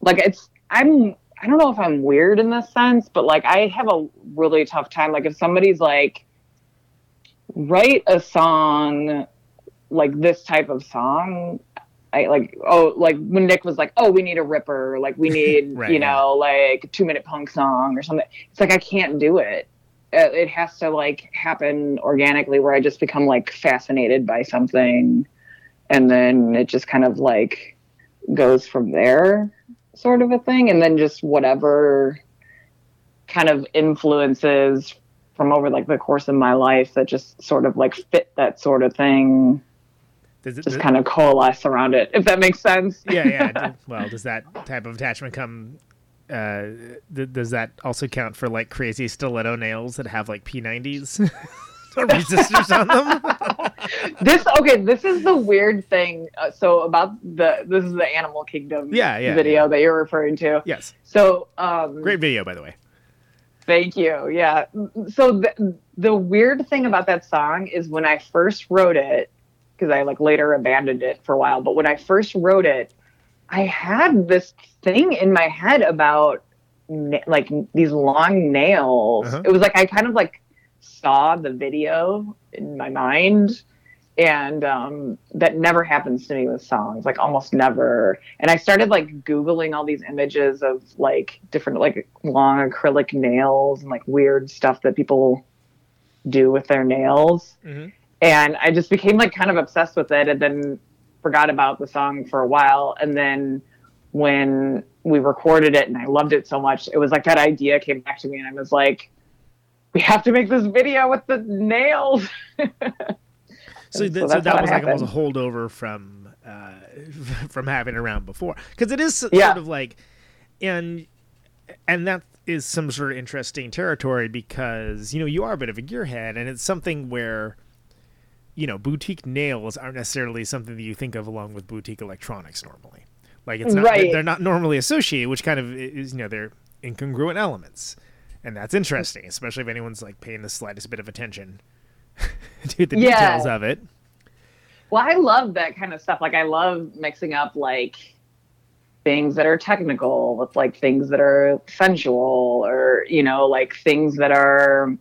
Like it's i'm i don't know if i'm weird in this sense but like i have a really tough time. Like if somebody's like write a song like this type of song I like oh like when Nick was like oh we need a ripper like we [LAUGHS] need Right, you yeah. know like a two minute punk song or something it's like I can't do it it it has to like happen organically where I just become like fascinated by something and then it just kind of like goes from there sort of a thing and then just whatever kind of influences from over like the course of my life that just sort of like fit that sort of thing Does it, just kind of coalesce around it if that makes sense yeah, yeah. [LAUGHS] Well, does that type of attachment come? Uh, th- does that also count for like crazy stiletto nails that have like P90s [LAUGHS] or resistors on them? [LAUGHS] this okay this is the weird thing uh, so about the this is the animal kingdom Yeah, yeah, video that you're referring to yes. so um Great video, by the way. Thank you. Yeah. So the, the weird thing about that song is when I first wrote it, because I like later abandoned it for a while, but when I first wrote it, I had this thing in my head about na- like these long nails. Uh-huh. It was like I kind of like saw the video in my mind and um, that never happens to me with songs like almost never and i started like googling all these images of like different like long acrylic nails and like weird stuff that people do with their nails Mhm. And i just became like kind of obsessed with it and then forgot about the song for a while. And then when we recorded it and i loved it so much it was like that idea came back to me and i was like we have to make this video with the nails. [LAUGHS] So, th- so so that was like almost a holdover from uh, [LAUGHS] from having around before, because it is Yeah. sort of like, and and that is some sort of interesting territory because you know you are a bit of a gearhead, and it's something where you know boutique nails aren't necessarily something that you think of along with boutique electronics normally. Like it's not Right. they're not normally associated, which kind of is you know they're incongruent elements, and that's interesting, especially if anyone's like paying the slightest bit of attention [LAUGHS] to the Yeah. details of it. Well, I love that kind of stuff. Like, I love mixing up like things that are technical with like things that are sensual, or you know, like things that are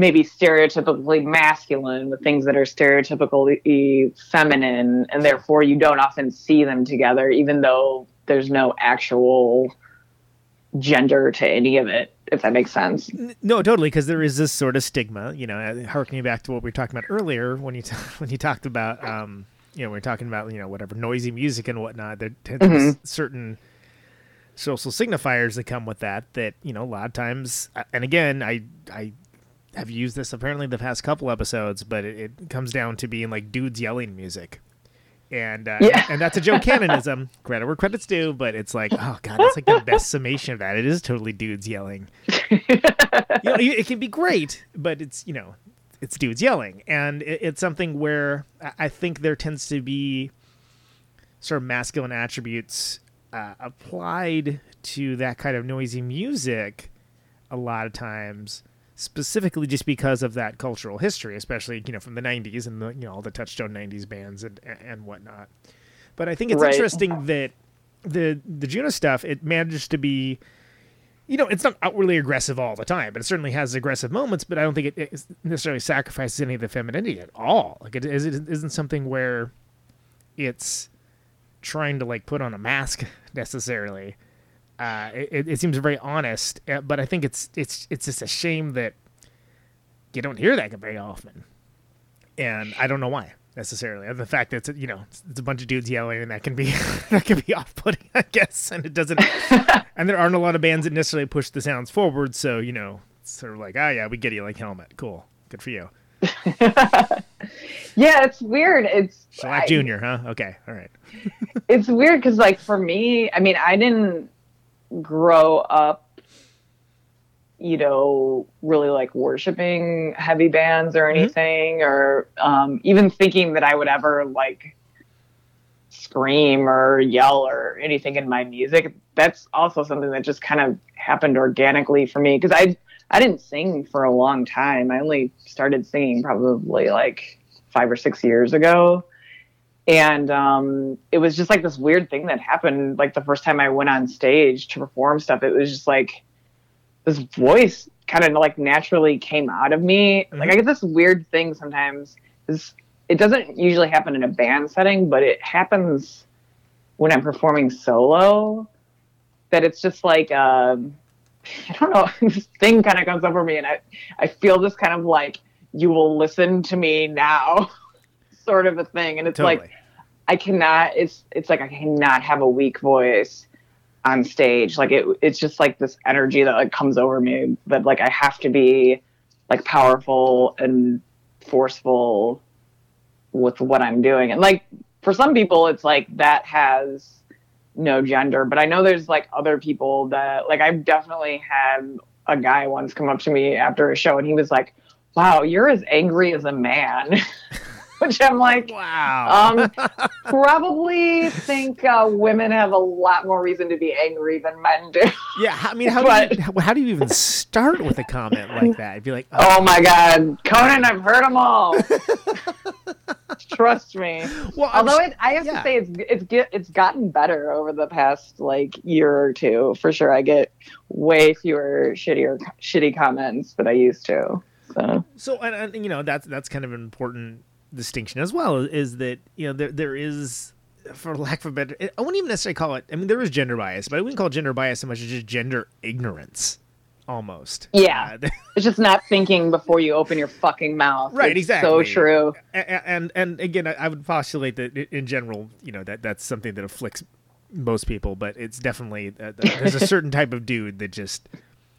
maybe stereotypically masculine with things that are stereotypically feminine, and therefore you don't often see them together, even though there's no actual gender to any of it. If that makes sense. No, totally, because there is this sort of stigma, you know, uh, harkening back to what we were talking about earlier when you t- [LAUGHS] when you talked about, um, you know, we are talking about, you know, whatever noisy music and whatnot. There to be certain social signifiers that come with that. That you know, a lot of times, uh, and again, I I have used this apparently the past couple episodes, but it, it comes down to being like dudes yelling music. And uh, Yeah. and that's a Joe Canonism. [LAUGHS] Credit where credit's due, but it's like, oh god, that's like the best summation of that. It is totally dudes yelling [LAUGHS] you know, it can be great, but it's you know, it's dudes yelling, and it, it's something where I- think there tends to be sort of masculine attributes uh, applied to that kind of noisy music a lot of times specifically just because of that cultural history especially you know from the 90s and the you know all the touchstone 90s bands and and whatnot but i think it's Right. interesting that the the Djunah stuff it manages to be you know, it's not outwardly aggressive all the time, but it certainly has aggressive moments. But I don't think it, it necessarily sacrifices any of the femininity at all. Like it, is, it isn't something where it's trying to like put on a mask [LAUGHS] necessarily. Uh, it, it seems very honest, uh, but I think it's it's it's just a shame that you don't hear that very often, and I don't know why necessarily. The fact that it's you know it's, it's a bunch of dudes yelling, and that can be [LAUGHS] that can be [LAUGHS] off-putting, I guess, and it doesn't. [LAUGHS] and there aren't a lot of bands that necessarily push the sounds forward, so you know, it's sort of like, ah, yeah, we get you, like Helmet, cool, good for you. Yeah, it's weird. It's Shellac I- Junior, huh? Okay, all right. it's weird because like for me i mean i didn't grow up you know, really like worshiping heavy bands or anything, or um, even thinking that I would ever like scream or yell or anything in my music. That's also something that just kind of happened organically for me because I I didn't sing for a long time. I only started singing probably like five or six years ago. And um, it was just like this weird thing that happened. Like the first time I went on stage to perform stuff, it was just like this voice kind of like naturally came out of me. Like I get this weird thing sometimes. Is it doesn't usually happen in a band setting, but it happens when I'm performing solo. That it's just like um, I don't know, [LAUGHS] this thing kind of comes over me, and I I feel this kind of like you will listen to me now, [LAUGHS] sort of a thing, and it's Totally. like I cannot. It's it's like I cannot have a weak voice on stage. Like it, it's just like this energy that like comes over me that like I have to be like powerful and forceful with what I'm doing. And like for some people, it's like that has no gender. But I know there's like other people that like I've definitely had a guy once come up to me after a show and he was like, "Wow, you're as angry as a man." [LAUGHS] [LAUGHS] Which I'm like, wow. um, [LAUGHS] probably think uh, women have a lot more reason to be angry than men do. yeah, I mean, how but- do you, how, do you even start with a comment like that? You'd be like, oh, Oh my God, Conan, I've heard them all. [LAUGHS] Trust me. well, Although it, I have yeah. to say, it's it's get, it's gotten better over the past like year or two. For sure, I get way fewer shittier shitty comments than I used to. So So, and, and you know, that's that's kind of an important distinction as well. Is that you know there there is, for lack of a better, I wouldn't even necessarily call it. I mean, there is gender bias, but I wouldn't call gender bias so much as just gender ignorance, almost. yeah, Uh, [LAUGHS] it's just not thinking before you open your fucking mouth. Right, It's exactly. So true. A- and and again, I I would postulate that in general, you know, that that's something that afflicts most people, but it's definitely uh, there's a [LAUGHS] certain type of dude that just,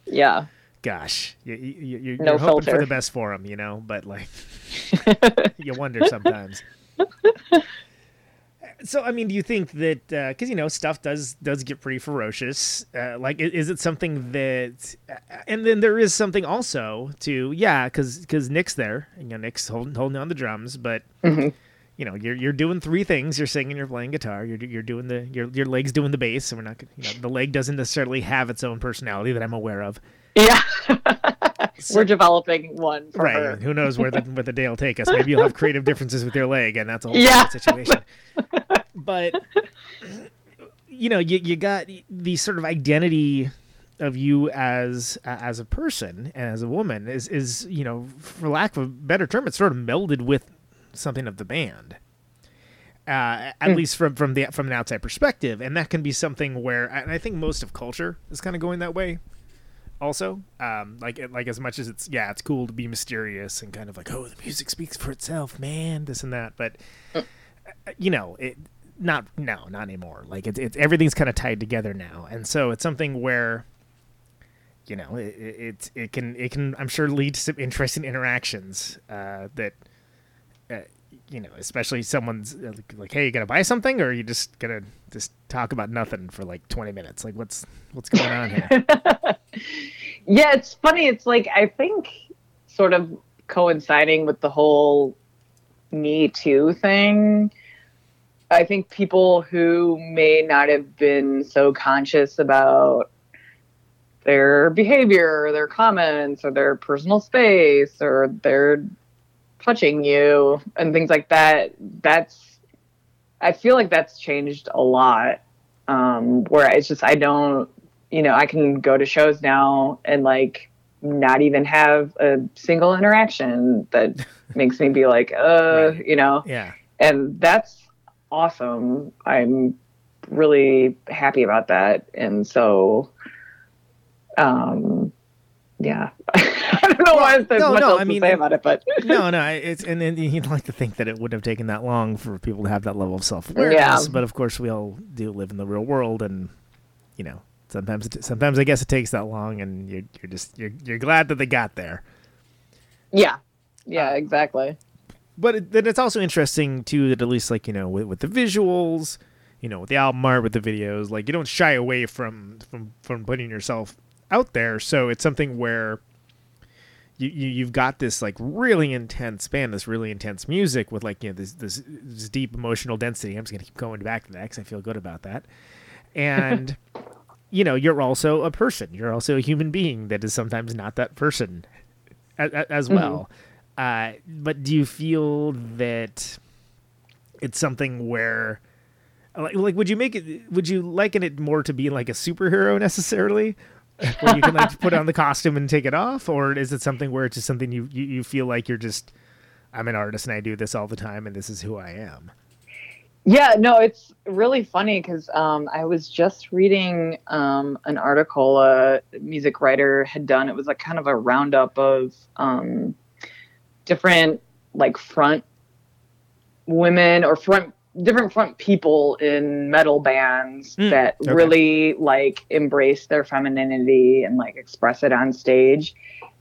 Yeah. Gosh, you, you, you're, No you're hoping for the best for him, you know, but like, [LAUGHS] you wonder sometimes. So, I mean, do you think that because you know stuff does does get pretty ferocious? Uh, like, is it something that? uh, And then there is something also to yeah, because Nick's there, you know, Nick's holding holding on the drums, but you know, you're you're doing three things. You're singing, you're playing guitar, you're you're doing the your your legs doing the bass. So we're not, you know, the leg doesn't necessarily have its own personality that I'm aware of. Yeah. [LAUGHS] We're developing one for right? her. Who knows where the where the day will take us? Maybe you'll have creative differences with your leg, and that's a whole Yeah. situation. [LAUGHS] But you know, you you got the sort of identity of you as as a person and as a woman is is you know, for lack of a better term, it's sort of melded with something of the band. Uh, at least from from the from an outside perspective, and that can be something where, and I think most of culture is kind of going that way also um like like as much as it's yeah it's cool to be mysterious and kind of like oh the music speaks for itself man this and that but uh, you know it not no not anymore. Like it's it's everything's kind of tied together now. And so it's something where you know it it, it, it can it can i'm sure lead to some interesting interactions uh that you know especially someone's uh, like, like hey you gonna buy something or are you just gonna just talk about nothing for like 20 minutes like what's what's going on here [LAUGHS] Yeah, it's funny. It's like I think sort of coinciding with the whole Me Too thing. I think people who may not have been so conscious about their behavior or their comments or their personal space or their touching you and things like that, that's I feel like that's changed a lot. Um, where it's just I don't you know, I can go to shows now and like not even have a single interaction that [LAUGHS] makes me be like, uh, you know, yeah and that's awesome. I'm really happy about that. And so, um, yeah, [LAUGHS] don't know why there's no, much no, else I mean, to say about it, but [LAUGHS] no, no, [LAUGHS] it's and then you'd like to think that it would have taken that long for people to have that level of self awareness, Yeah. but of course we all do live in the real world, and you know sometimes it, sometimes I guess it takes that long, and you're you're just you're you're glad that they got there. yeah, yeah, exactly. But it, then it's also interesting too that at least like you know with, with the visuals, you know with the album art, with the videos, like you don't shy away from from from putting yourself out there. So it's something where you, you you've got this like really intense band, this really intense music with like you know this this, this deep emotional density. I'm just gonna keep going back to that because I feel good about that. And [LAUGHS] you know, you're also a person. You're also a human being that is sometimes not that person as, as well. Uh, but do you feel that it's something where, like, like, would you make it? Would you liken it more to being like a superhero necessarily, where you can like [LAUGHS] put on the costume and take it off, or is it something where it's just something you you, you feel like you're just, I'm an artist and I do this all the time and this is who I am. Yeah, no, it's really funny because um, I was just reading um, an article a music writer had done. It was like kind of a roundup of um, different like front women or front different front people in metal bands Mm, that okay. really like embrace their femininity and like express it on stage.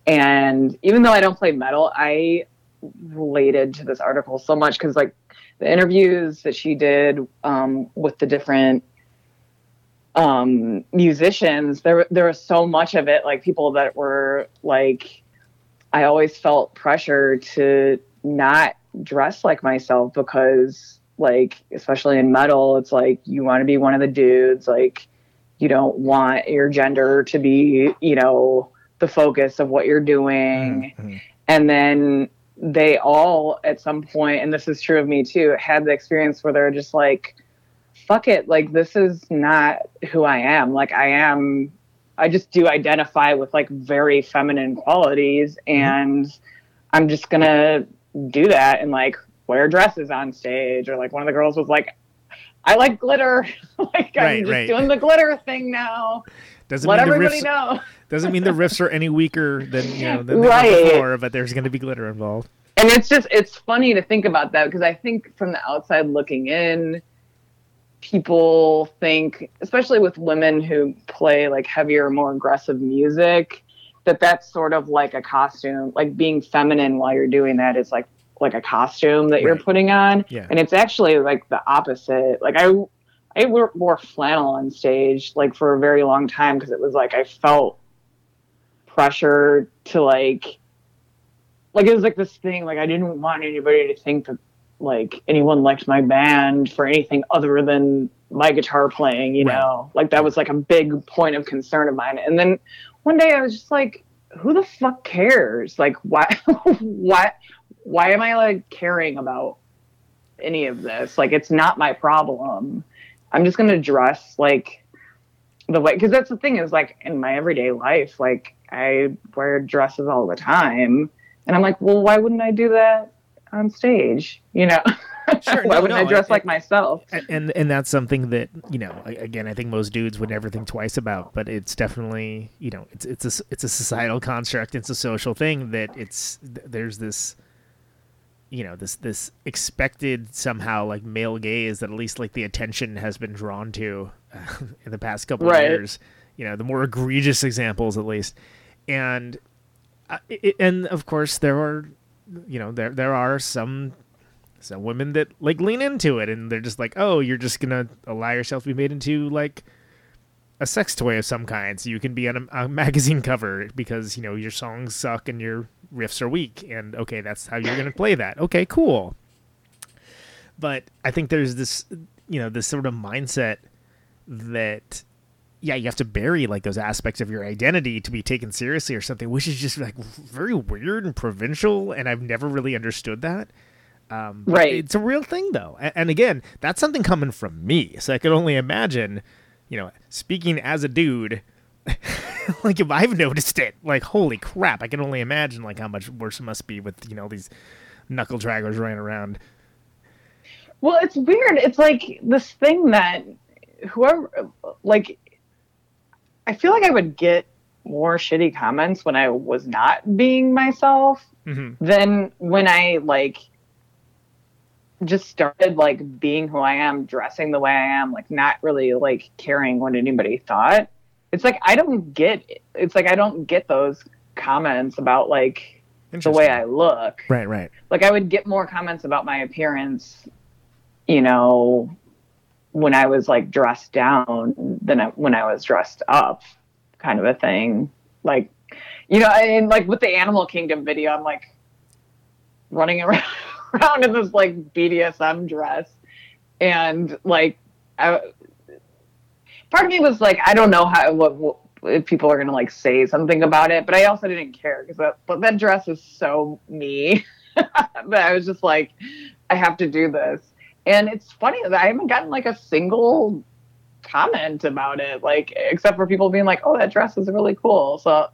And even though I don't play metal, I related to this article so much because like the interviews that she did um, with the different um, musicians, there there was so much of it, like people that were like, I always felt pressure to not dress like myself because, like, especially in metal, it's like you want to be one of the dudes, like you don't want your gender to be, you know, the focus of what you're doing, Mhm. and then they all at some point and this is true of me too had the experience where they're just like fuck it like this is not who i am. Like i am i just do identify with like very feminine qualities and i'm just gonna do that and like wear dresses on stage or like one of the girls was like i like glitter [LAUGHS] like i'm Right, just right. doing the glitter thing now Doesn't let mean everybody riffs know [LAUGHS] doesn't mean the riffs are any weaker than you know than Right. before, but there's going to be glitter involved. and it's just it's funny to think about that because i think from the outside looking in people think especially with women who play like heavier more aggressive music that that's sort of like a costume like being feminine while you're doing that is like like a costume that you're putting on. Yeah. and it's actually like the opposite. Like i i wore, wore flannel on stage like for a very long time because it was like i felt pressure to like like it was like this thing like i didn't want anybody to think that like anyone liked my band for anything other than my guitar playing you Right. know? Like that was like a big point of concern of mine. And then one day i was just like who the fuck cares? Like why [LAUGHS] why why am i like caring about any of this? Like it's not my problem. I'm just gonna dress like the way because that's the thing is like in my everyday life like i wear dresses all the time. And i'm like well why wouldn't i do that on stage? You know? [LAUGHS] Sure, why no, wouldn't no, i dress I- like myself? and and, and that's something that you know again i think most dudes would never think twice about but it's definitely you know it's it's a it's a societal construct. It's a social thing that it's there's this you know this this expected somehow like male gaze that at least like the attention has been drawn to uh, [LAUGHS] in the past couple of years. You know the more egregious examples at least. And uh, it, and of course there are you know there there are some some women that like lean into it and they're just like oh you're just gonna allow yourself to be made into like a sex toy of some kind so you can be on a, a magazine cover because you know your songs suck and your riffs are weak and okay that's how you're gonna play that okay cool but i think there's this you know this sort of mindset that yeah you have to bury like those aspects of your identity to be taken seriously or something which is just like very weird and provincial and i've never really understood that um, Right. It's a real thing, though. And, and again, that's something coming from me. So I could only imagine, you know, speaking as a dude, [LAUGHS] [LAUGHS] like if I've noticed it, like, holy crap, I can only imagine, like, how much worse it must be with, you know, these knuckle draggers running around. Well, it's weird. It's like this thing that whoever, like, I feel like I would get more shitty comments when I was not being myself Mhm. than when I, like, just started, like, being who I am, dressing the way I am, like, not really, like, caring what anybody thought. It's like, I don't get, it's like, I don't get those comments about, like, the way I look Right, right. like I would get more comments about my appearance, you know, when I was like dressed down than I, when I was dressed up. kind of a thing. Like, you know, and like with the Animal Kingdom video, I'm like running around, [LAUGHS] around in this like BDSM dress, and like, I, part of me was like, I don't know how what, what if people are gonna like say something about it, but I also didn't care because that but that dress is so me [LAUGHS] that I was just like, I have to do this. And it's funny that I haven't gotten like a single comment about it, like except for people being like, "Oh, that dress is really cool." So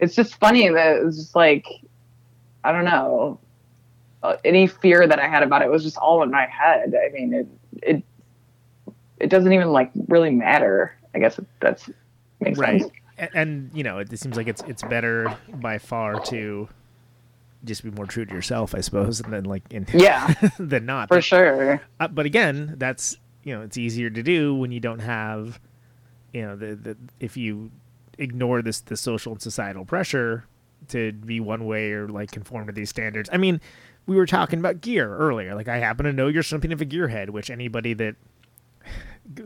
it's just funny that it's just like, I don't know, uh, any fear that I had about it was just all in my head. I mean, it it it doesn't even like really matter. I guess that's makes right. sense. And, and you know, it, it seems like it's it's better by far to just be more true to yourself, I suppose, [LAUGHS] and then like in Yeah, [LAUGHS] than not. for sure. Uh, but again, that's you know, it's easier to do when you don't have, you know, the the if you ignore this the social and societal pressure to be one way or like conform to these standards. I mean, we were talking about gear earlier. Like I happen to know you're something of a gearhead, which anybody that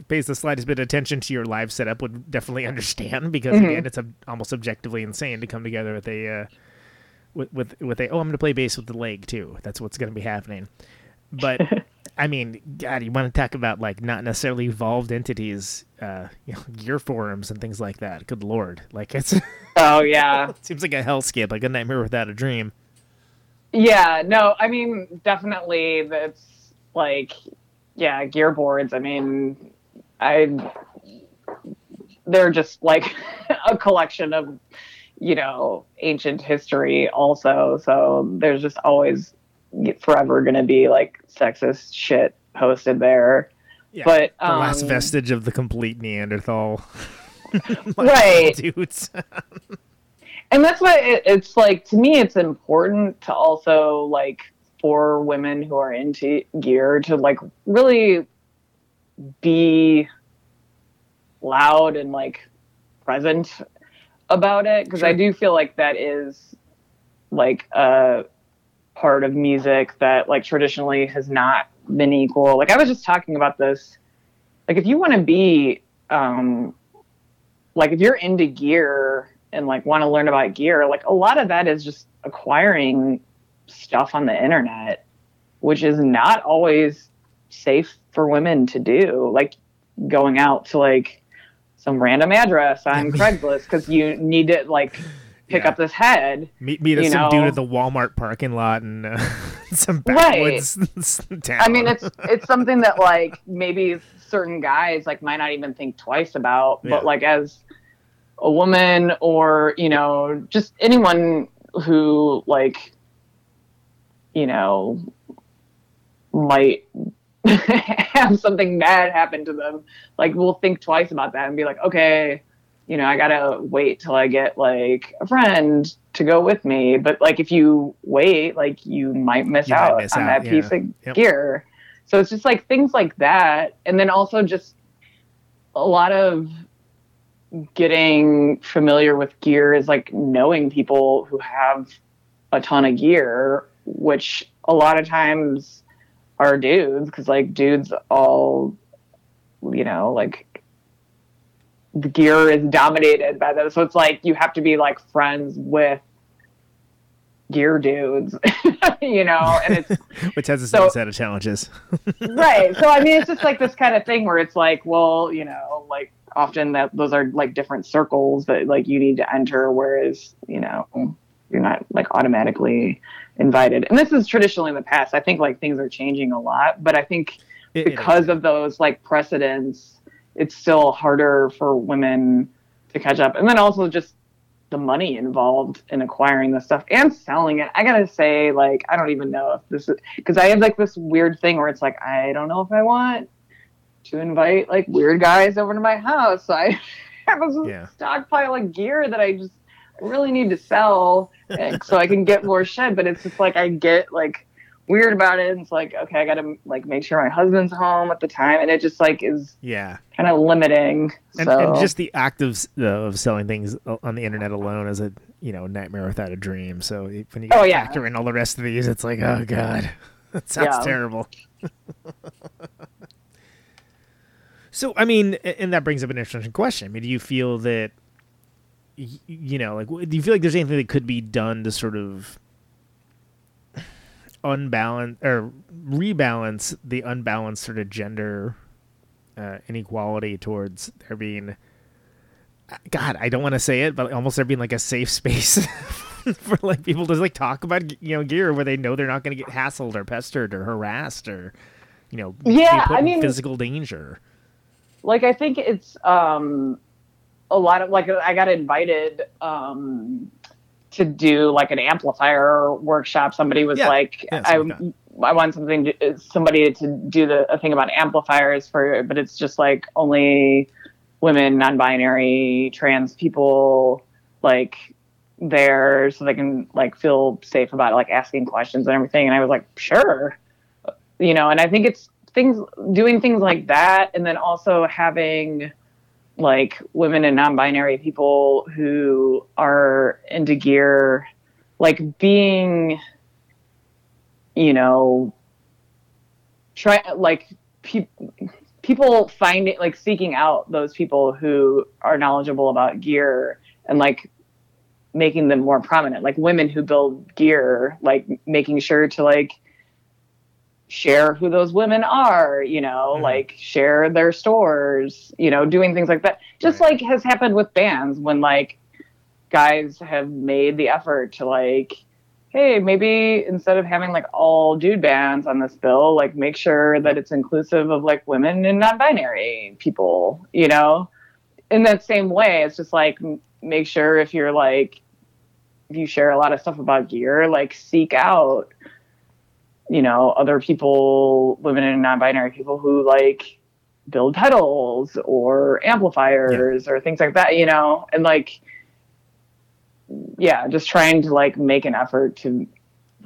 pays the slightest bit of attention to your live setup would definitely [LAUGHS] understand because Mhm. again, it's a, almost objectively insane to come together with a uh, with with with a oh I'm going to play bass with the leg too. That's what's going to be happening. But [LAUGHS] I mean, God, you want to talk about like not necessarily evolved entities, uh, you know, gear forums and things like that. Good lord, like it's [LAUGHS] Oh yeah. seems like a hellscape, like a nightmare without a dream. Yeah, no, I mean, definitely that's like, yeah, gear boards. I mean, I, they're just like [LAUGHS] a collection of, you know, ancient history also. So there's just always forever going to be like sexist shit posted there. Yeah, But, the last um, vestige of the complete Neanderthal [LAUGHS] [LAUGHS] Right. dudes. and that's why it, it's like to me it's important to also like for women who are into gear to like really be loud and like present about it. Because i do feel like that is like a part of music that like traditionally has not been equal. Like i was just talking about this. Like if you want to be um like if you're into gear and like want to learn about gear, like a lot of that is just acquiring stuff on the internet, which is not always safe for women to do. Like going out to like some random address on Craigslist because you need to like pick Yeah. up this head. Meet meet You some dude at the Walmart parking lot and uh, [LAUGHS] some Right. backwoods town. I mean, it's it's something that like maybe certain guys like might not even think twice about, Yeah. but like as a woman or you know just anyone who like you know might [LAUGHS] have something bad happen to them, like we'll think twice about that and be like, okay, you know, I gotta wait till I get like a friend to go with me. But like if you wait, like you might miss You might out miss on out, that piece of Yep. gear. So it's just like things like that. And then also just a lot of getting familiar with gear is like knowing people who have a ton of gear, which a lot of times are dudes because like dudes all you know like the gear is dominated by them so it's like you have to be like friends with gear dudes [LAUGHS] you know and it's [LAUGHS] which has its so- own set of challenges. [LAUGHS] right so i mean it's just like this kind of thing where it's like well you know like often that those are like different circles that like you need to enter whereas you know you're not like automatically invited. And this is traditionally in the past. I think like things are changing a lot but i think It- it because of those like precedents it's still harder for women to catch up. And then also just the money involved in acquiring this stuff and selling it. I gotta say like i don't even know if this is because i have like this weird thing where it's like i don't know if i want to invite like weird guys over to my house. So i [LAUGHS] have a Yeah. stockpile of gear that i just really need to sell so i can get more shit but it's just like i get like weird about it and it's like okay i gotta like make sure my husband's home at the time and it just like is Yeah. kind of limiting And, so and just the act of uh, of selling things on the internet alone is a you know nightmare without a dream. So when you Oh, yeah. factor in all the rest of these, it's like oh god, [LAUGHS] that sounds Yeah. terrible. [LAUGHS] so I mean, and that brings up an interesting question. I mean, do you feel that you know, like, do you feel like there's anything that could be done to sort of unbalance or rebalance the unbalanced sort of gender uh, inequality towards there being God, I don't want to say it, but almost there being like a safe [LAUGHS] space [LAUGHS] for like people to like talk about you know gear where they know they're not going to get hassled or pestered or harassed or you know Yeah, I mean- physical danger. like I think it's um a lot of like I got invited um to do like an amplifier workshop. Somebody was Yeah. like, Yeah, I I want something to, somebody to do the a thing about amplifiers for, but it's just like only women, non-binary, trans people like there so they can like feel safe about like asking questions and everything. And I was like, sure, you know. And I think it's things doing things like that, and then also having like women and non-binary people who are into gear, like being, you know, try like pe- people finding like seeking out those people who are knowledgeable about gear and like making them more prominent like women who build gear like making sure to like share who those women are you know Mhm. like share their stores you know doing things like that just Right. like has happened with bands when like guys have made the effort to like hey maybe instead of having like all dude bands on this bill like make sure that it's inclusive of like women and non-binary people you know in that same way it's just like make sure if you're like if you share a lot of stuff about gear like seek out you know other people women and non-binary people who like build pedals or amplifiers or things like that you know? And like yeah just trying to like make an effort to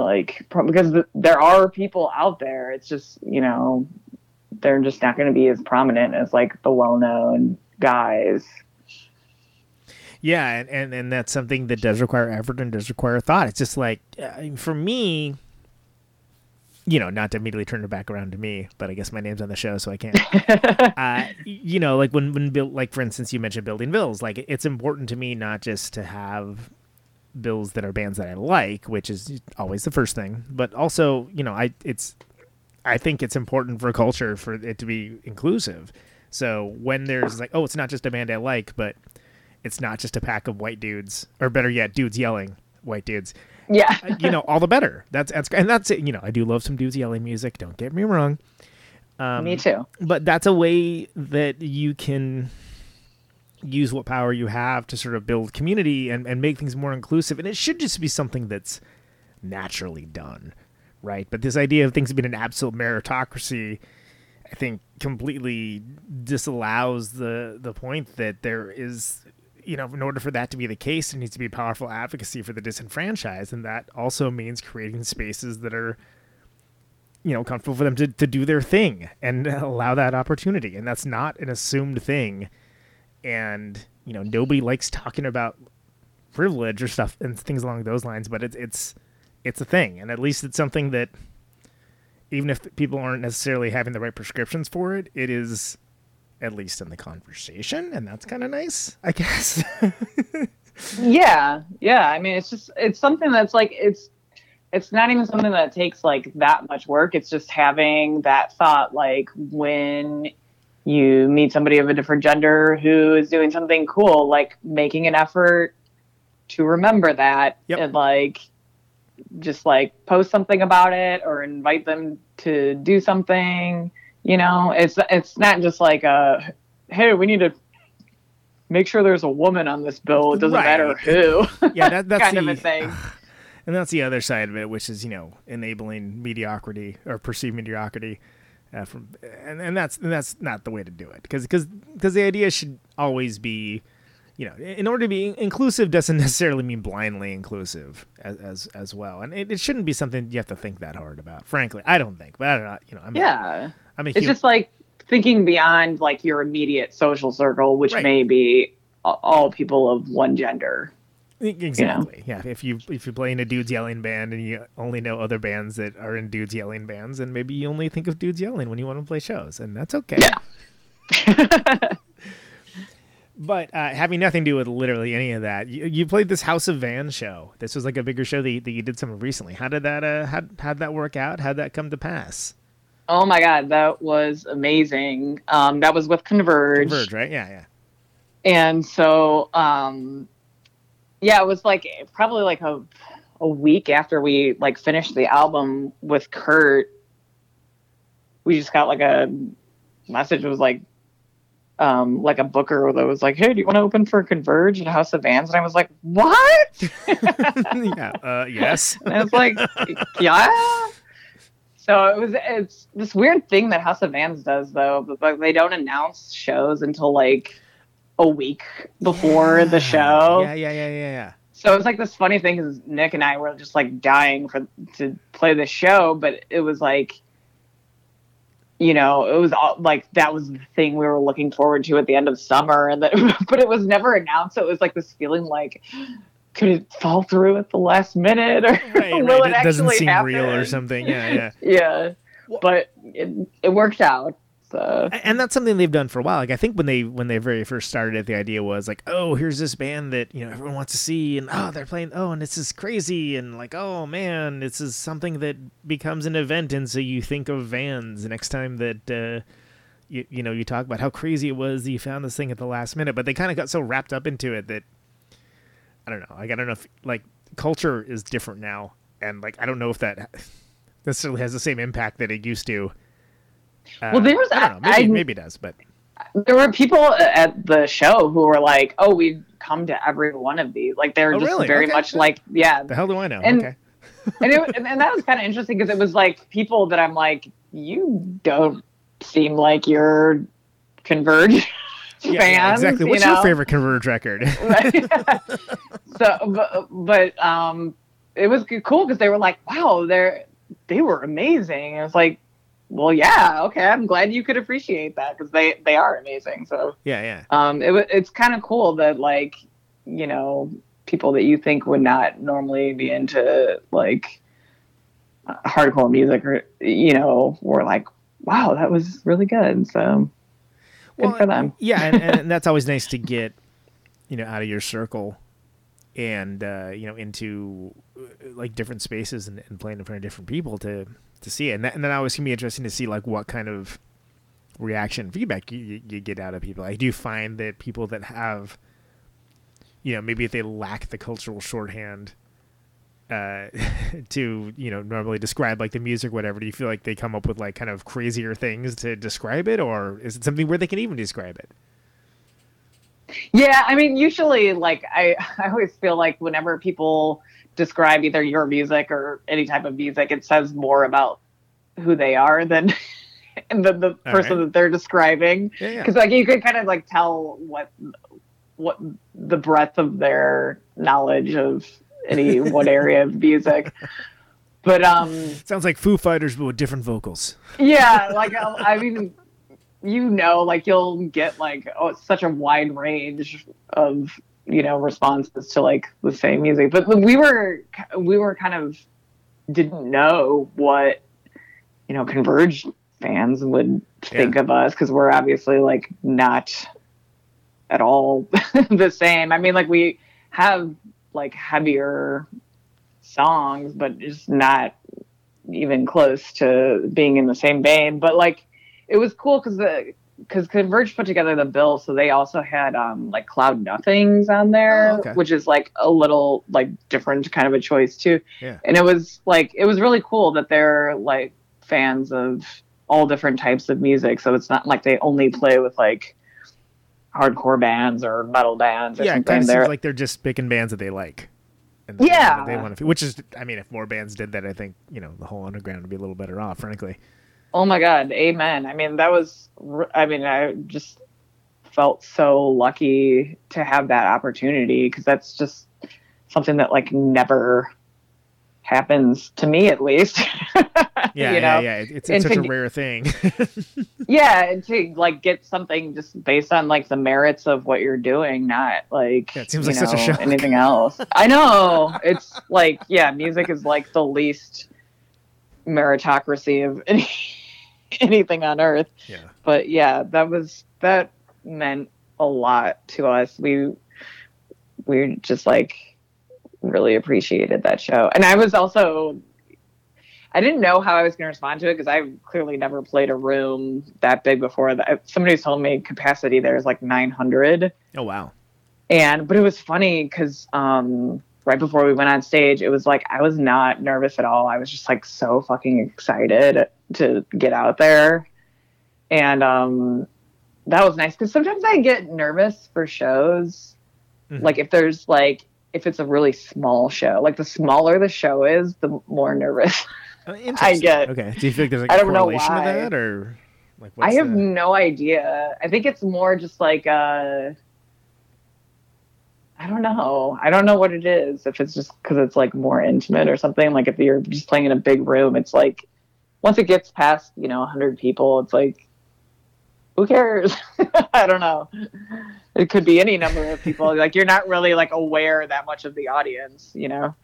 like pro- because th- there are people out there. It's just you know they're just not going to be as prominent as like the well-known guys. Yeah, and, and and that's something that does require effort and does require thought. It's just like uh, for me, you know, not to immediately turn it back around to me, but I guess my name's on the show, so I can't. [LAUGHS] uh, you know, like when when build, like for instance, you mentioned building bills. Like it's important to me not just to have bills that are bands that I like, which is always the first thing, but also, you know, I it's I think it's important for culture for it to be inclusive. So when there's like, oh, it's not just a band I like, but it's not just a pack of white dudes, or better yet, dudes yelling, white dudes. Yeah Uh, you know, all the better. That's that's and that's it. You know, I do love some doozy yelling music. Don't get me wrong. Um, me too But that's a way that you can use what power you have to sort of build community and, and make things more inclusive. And it should just be something that's naturally done, right? But this idea of things being an absolute meritocracy, I think, completely disallows the the point that there is, you know, in order for that to be the case, there needs to be powerful advocacy for the disenfranchised, and that also means creating spaces that are you know comfortable for them to, to do their thing and [LAUGHS] allow that opportunity. And that's not an assumed thing. And you know nobody likes talking about privilege or stuff and things along those lines but it's it's it's a thing. And at least it's something that even if people aren't necessarily having the right prescriptions for it it is at least in the conversation and that's kind of nice i guess [LAUGHS] yeah yeah i mean it's just it's something that's like it's it's not even something that takes like that much work it's just having that thought like when you meet somebody of a different gender who is doing something cool like making an effort to remember that Yep. and like just like post something about it or invite them to do something you know it's it's not just like a hey we need to make sure there's a woman on this bill it doesn't Right. matter who [LAUGHS] yeah that, that's kind the, of a thing [SIGHS] And that's the other side of it, which is you know enabling mediocrity or perceived mediocrity. Uh, from and, and that's and that's not the way to do it because because because the idea should always be, you know, in order to be inclusive doesn't [LAUGHS] necessarily mean blindly inclusive as as, as well, and it, it shouldn't be something you have to think that hard about. Frankly, I don't think, but I don't know. You know, I'm yeah I'm a it's just like thinking beyond like your immediate social circle which Right. may be all people of one gender Exactly. Yeah. If you if you play in a dudes yelling band and you only know other bands that are in dudes yelling bands, and maybe you only think of dudes yelling when you want to play shows, and that's okay. Yeah. [LAUGHS] But uh, having nothing to do with literally any of that, you, you played this House of Van show. This was like a bigger show that you, that you did some recently. How did that? Uh, how how'd that work out? How'd that come to pass? Oh my god, that was amazing. Um, that was with Converge. Converge, right? Yeah, yeah. And so, um, yeah, it was like probably like a a week after we like finished the album with Kurt. We just got like a message. It was like, um, like a booker that was like, "Hey, do you want to open for Converge at House of Vans?" And I was like, "What?" [LAUGHS] yeah. Uh, yes. and I was like, "Yeah." So it was it's this weird thing that House of Vans does though, but like they don't announce shows until like a week before the show. Yeah, yeah, yeah, yeah, yeah. So it was like this funny thing because Nick and I were just like dying for to play the show, but it was like, you know, it was all like that was the thing we were looking forward to at the end of summer, and that, [LAUGHS] but it was never announced. So it was like this feeling like, could it fall through at the last minute, or Right, [LAUGHS] will right. it It doesn't seem happen? real or something. Yeah, yeah. [LAUGHS] Yeah, but it, it worked out. So and that's something they've done for a while. Like I think when they when they very first started it, the idea was like, oh, here's this band that you know everyone wants to see, and oh, they're playing, oh, and this is crazy, and like, oh man, this is something that becomes an event, and so you think of Vans next time that. uh you, you know, you talk about how crazy it was that you found this thing at the last minute, but they kind of got so wrapped up into it that I don't know. Like I don't know if like culture is different now, and like I don't know if that [LAUGHS] necessarily has the same impact that it used to. Uh, Well, there was- I don't know. Maybe, I- maybe it does, but there were people at the show who were like, "Oh, we've come to every one of these." Like they're Oh, just really? very Okay. much like, yeah. the hell do I know? And- okay. and, it, [LAUGHS] and and that was kind of interesting because it was like people that I'm like, you don't seem like you're Converge Yeah, fans. yeah, exactly. you What's know? your favorite Converge record? [LAUGHS] so, but, but um, it was cool because they were like, "Wow, they're they were amazing." And it's like, well, yeah, okay, I'm glad you could appreciate that because they they are amazing. So yeah, yeah. um, it it's kind of cool that like you know people that you think would not normally be into like hardcore music or you know were like, wow, that was really good. So good for them. Yeah, and, and that's always nice to [LAUGHS] get, you know, out of your circle and uh, you know into uh, like different spaces and, and playing in front of different people to to see it. And, that, and then always can be interesting to see like what kind of reaction feedback you, you, you get out of people. I do find that people that have, you know, maybe if they lack the cultural shorthand uh, [LAUGHS] to you know normally describe like the music, whatever. Do you feel like they come up with like kind of crazier things to describe it, or is it something where they can even describe it? Yeah, I mean, usually, like I, [LAUGHS] I always feel like whenever people describe either your music or any type of music, it says more about who they are than [LAUGHS] and the, the person right. that they're describing. Yeah, yeah. Because like you could kind of like tell what what the breadth of their knowledge of any one area of music. But um, Sounds like Foo Fighters, but with different vocals. yeah, like I, I mean, you know, like you'll get like oh, such a wide range of you know responses to like the same music. But we were we were kind of didn't know what you know Converge fans would think of us because we're obviously like not at all [LAUGHS] the same. I mean, like we have like heavier songs, but just not even close to being in the same vein. But like, it was cool because the because Converge put together the bill, so they also had um like Cloud Nothings on there, Oh, okay. which is like a little like different kind of a choice too. Yeah. And it was like it was really cool that they're like fans of all different types of music, so it's not like they only play with like hardcore bands or metal bands or Yeah, it something. kind of seems like they're just picking bands that they like. And that- Yeah. they want to, which is, I mean, if more bands did that, I think you know the whole underground would be a little better off, frankly. Oh my God, amen. I mean, that was, I mean, I just felt so lucky to have that opportunity because that's just something that like never happens to me at least. [LAUGHS] Yeah, you yeah, know? yeah. It- It's, it's such a rare thing. [LAUGHS] Yeah, and to like get something just based on like the merits of what you're doing, not like Yeah, it seems like such a know, shock. anything else. I know it's like yeah, music is like the least meritocracy of any, [LAUGHS] anything on earth. yeah. But yeah, that was that meant a lot to us. We we just like really appreciated that show. And I was also I didn't know how I was going to respond to it because I clearly never played a room that big before. Somebody told me capacity there is like 900, Oh wow. and but it was funny because um, right before we went on stage, it was like I was not nervous at all. I was just like so fucking excited to get out there, and um, that was nice because sometimes I get nervous for shows, Mhm. like if there's like if it's a really small show. Like the smaller the show is, the more nervous [LAUGHS] Uh, I get. Okay. Do you think there's like I a correlation why. to that, or like I have the- no idea. I think it's more just like uh I don't know. I don't know what it is. If it's just because it's like more intimate or something. Like if you're just playing in a big room, it's like once it gets past you know 100 people, it's like who cares? [LAUGHS] I don't know. It could be any number of people. [LAUGHS] Like you're not really like aware that much of the audience. You know.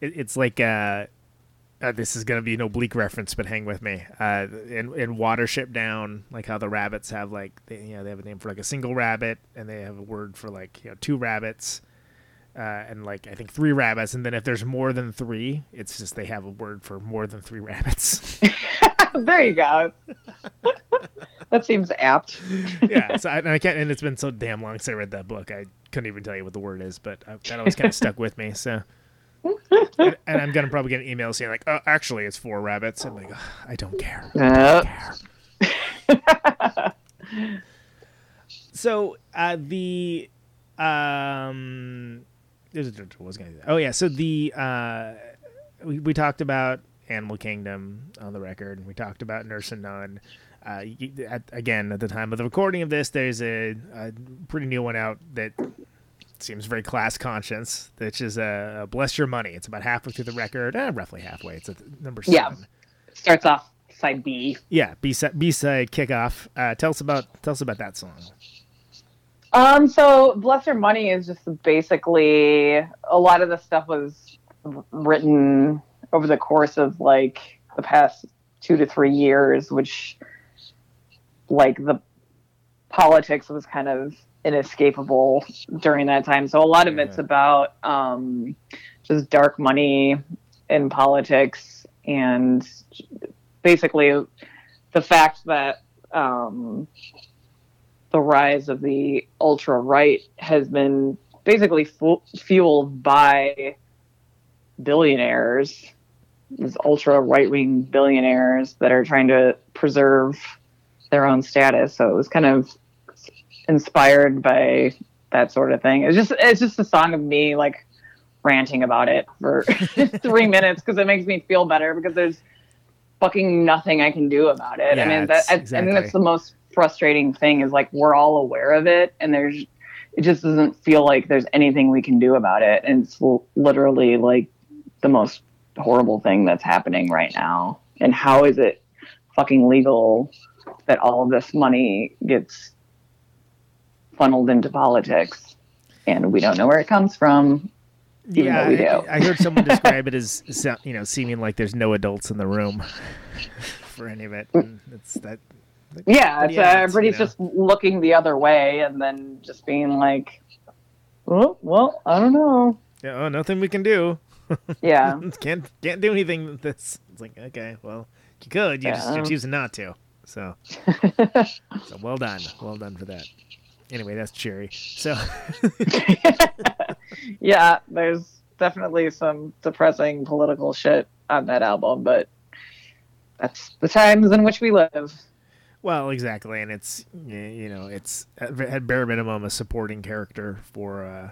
it, it's like uh, uh, this is gonna be an oblique reference, but hang with me. Uh, in in Watership Down, like how the rabbits have like they, you know they have a name for like a single rabbit, and they have a word for like you know two rabbits, uh, and like I think three rabbits, and then if there's more than three, it's just they have a word for more than three rabbits. [LAUGHS] there you go. That seems apt. yeah, so [LAUGHS] I, and I can't, and it's been so damn long since I read that book, I couldn't even tell you what the word is, but I, that always kind of stuck with me. So. and, and I'm gonna probably get an email saying like, "Oh, actually, it's four rabbits." I'm like, "Ugh, "I don't care." Yep. So uh, the um, there's a, what was gonna oh yeah, so the uh, we we talked about Animal Kingdom on the record. We talked about Nurse and Nun. Uh, at, again, at the time of the recording of this, there's a, a pretty new one out that seems very class conscious, which is uh, Bless Your Money. It's about halfway through the record, eh, roughly halfway. It's at number seven. Yeah. Starts off side B. Yeah, B side B side kickoff. Uh, tell us about tell us about that song. Um, so Bless Your Money is just basically a lot of the stuff was written over the course of like the past two to three years, which like the politics was kind of inescapable during that time. So a lot of it's about um, just dark money in politics and basically the fact that um, the rise of the ultra right has been basically fu- fueled by billionaires, these ultra right wing billionaires that are trying to preserve their own status. So it was kind of inspired by that sort of thing. It's just it's just a song of me like ranting about it for [LAUGHS] three [LAUGHS] minutes because it makes me feel better because there's fucking nothing I can do about it. Yeah, I mean, that, I, I think that's the most frustrating thing is like we're all aware of it and there's it just doesn't feel like there's anything we can do about it and it's l- literally like the most horrible thing that's happening right now and how is it fucking legal that all of this money gets funneled into politics and we don't know where it comes from even though we do. I, I heard someone describe it as [LAUGHS] you know seeming like there's no adults in the room [LAUGHS] for any of it. And it's that. Yeah, it's Yeah, uh, everybody's you know. just looking the other way and then just being like, "Oh, well, I don't know." Yeah, oh, nothing we can do. [LAUGHS] Yeah, can't can't do anything. with This it's like okay, well, you could. You just Yeah. you're choosing not to. So, [LAUGHS] so well done, well done for that. Anyway, that's cheery. So, [LAUGHS] yeah. There's definitely some depressing political shit on that album, but that's the times in which we live. well, exactly, and it's you know it's at bare minimum a supporting character for uh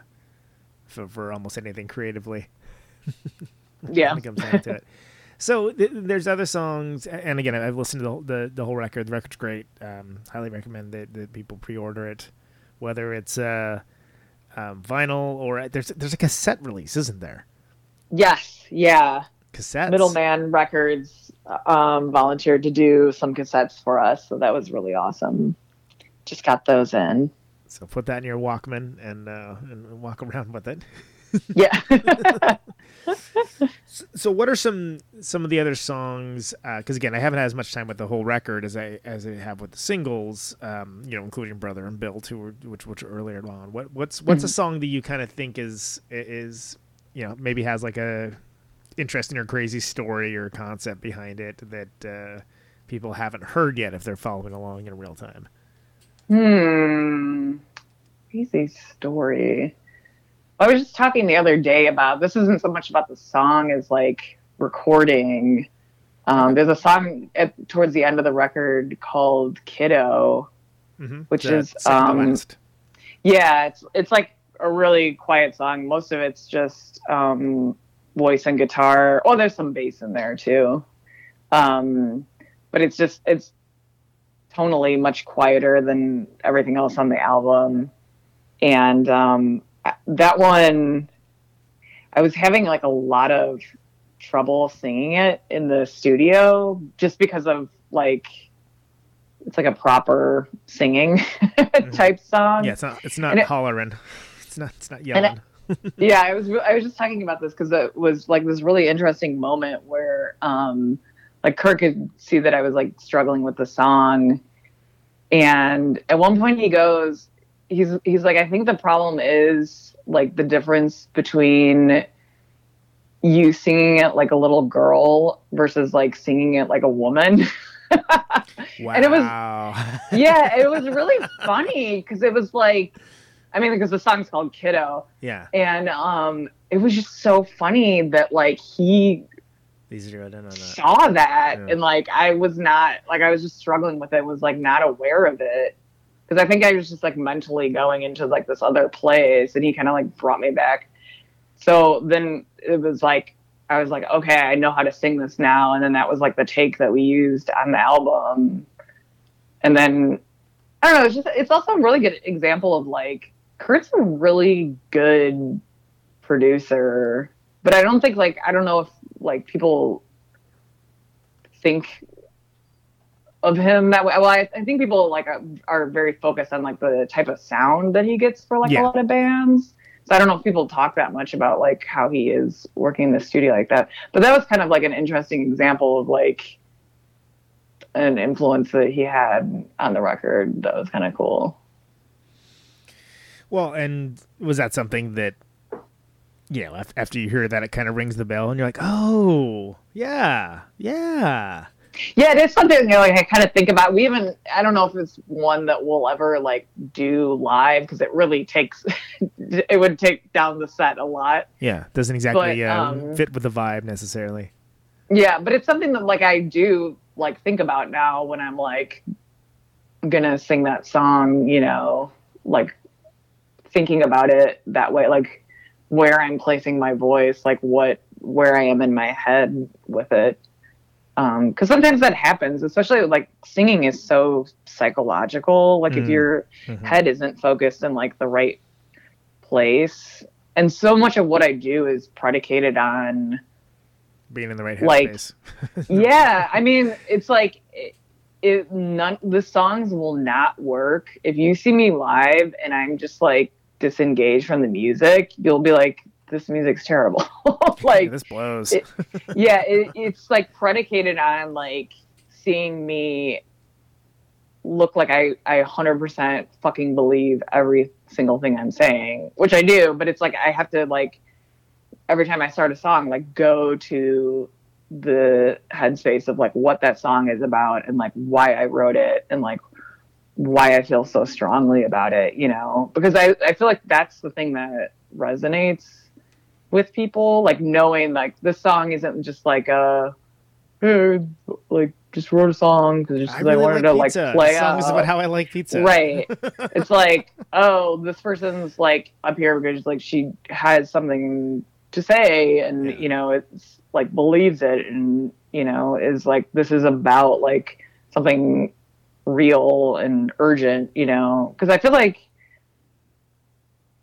for, for almost anything creatively. [LAUGHS] Yeah, when it comes down to it. So th- there's other songs, and again, I've listened to the the, the whole record. The record's great. Um, highly recommend that, that people pre-order it, whether it's uh, um, vinyl or there's there's a cassette release, isn't there? yes, yeah. Cassettes. Middleman Records um, volunteered to do some cassettes for us, so that was really awesome. Just got those in. So put that in your Walkman and uh, and walk [LAUGHS] around with it. Yeah. [LAUGHS] [LAUGHS] so what are some some of the other songs? Because again, I haven't had as much time with the whole record as I as I have with the singles. Um, you know, including Brother and Bill too, which which are earlier on. What what's what's a song that you kind of think is is you know maybe has like a interesting or crazy story or concept behind it that uh, people haven't heard yet if they're following along in real time. Hmm. Crazy story. I was just talking the other day about this isn't so much about the song as like recording. Um, there's a song at, towards the end of the record called Kiddo, mm-hmm. which is um, yeah, it's it's like a really quiet song. Most of it's just um, voice and guitar. Oh, there's some bass in there too. Um, but it's just it's tonally much quieter than everything else on the album. And um, that one, I was having like a lot of trouble singing it in the studio just because of like it's like a proper singing [LAUGHS] mm-hmm. type song. Yeah, it's not it's not hollering. It, [LAUGHS] it's not it's not yelling. [LAUGHS] yeah, I was I was just talking about this because it was like this really interesting moment where um like Kurt could see that I was like struggling with the song, and at one point he goes, he's he's like, I think the problem is like the difference between you singing it like a little girl versus like singing it like a woman. wow. [LAUGHS] And it was yeah, it was [LAUGHS] really funny because it was like I mean, because the song's called Kiddo. Yeah. And um, it was just so funny that like he that. saw that, yeah. and like I was not like I was just struggling with it. Was like not aware of it because I think I was just like mentally going into like this other place, and he kind of like brought me back. So then it was like I was like, okay, I know how to sing this now, and then that was like the take that we used on the album, and then I don't know. It's just it's also a really good example of like Kurt's a really good producer, but I don't think like I don't know if like people think of him that way. Well, I, I think people like are, are, very focused on like the type of sound that he gets for like yeah. a lot of bands. So I don't know if people talk that much about like how he is working in the studio like that. But that was kind of like an interesting example of like an influence that he had on the record that was kind of cool. Well, and was that something that you know after you hear that it kind of rings the bell and you're like, oh yeah, yeah. Yeah, it is something you know, like I kind of think about. We even I don't know if it's one that we'll ever like do live because it really takes [LAUGHS] it would take down the set a lot. Yeah, doesn't exactly but, uh, um, fit with the vibe necessarily. Yeah, but it's something that like I do like think about now when I'm like gonna sing that song. You know, like thinking about it that way, like where I'm placing my voice, like what where I am in my head with it. Um, cause sometimes that happens, especially like singing is so psychological. Like mm. if your mm-hmm. head isn't focused in like the right place. And so much of what I do is predicated on being in the right like, [LAUGHS] yeah. I mean, it's like, it, it, none, the songs will not work. If you see me live and I'm just like disengaged from the music, you'll be like, this music's terrible. [LAUGHS] like yeah, this blows. it, [LAUGHS] yeah, it, it's like predicated on like seeing me look like I I 100% fucking believe every single thing I'm saying, which I do, but it's like I have to like every time I start a song like go to the headspace of like what that song is about and like why I wrote it and like why I feel so strongly about it, you know, because I, I feel like that's the thing that resonates with people like knowing like this song isn't just like a hey, like just wrote a song because I, really I, wanted like to like play the song is about how I like pizza. Right. [LAUGHS] it's like, oh, this person's like up here because like she has something to say and yeah. you know, it's like believes it and you know, is like this is about like something real and urgent, you know, because I feel like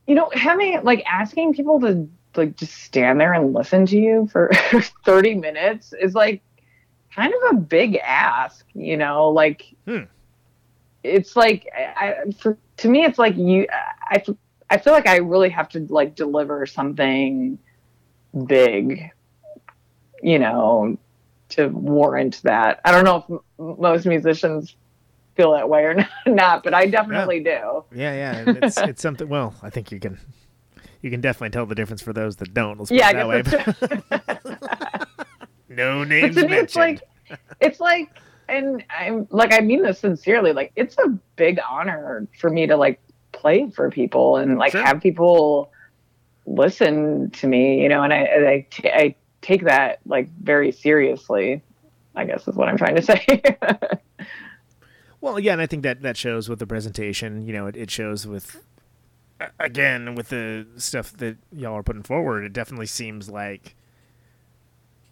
you know, having like asking people to like just stand there and listen to you for [LAUGHS] 30 minutes is like kind of a big ask, you know, like hmm. it's like I, for, to me it's like you I I feel like I really have to like deliver something big you know, to warrant that. I don't know if m- most musicians feel that way or [LAUGHS] not, but I definitely do. Yeah, yeah. It's it's something. Well, I think you can you can definitely tell the difference for those that don't. Let's put Yeah, it that way. [LAUGHS] no [LAUGHS] names mentioned. it's like it's like and I'm like I mean this sincerely. Like it's a big honor for me to like play for people and like Sure. have people listen to me, you know, and I I, t- I take that like very seriously. I guess is what I'm trying to say. [LAUGHS] Well, yeah, and I think that that shows with the presentation. You know, it, it shows with again with the stuff that y'all are putting forward. It definitely seems like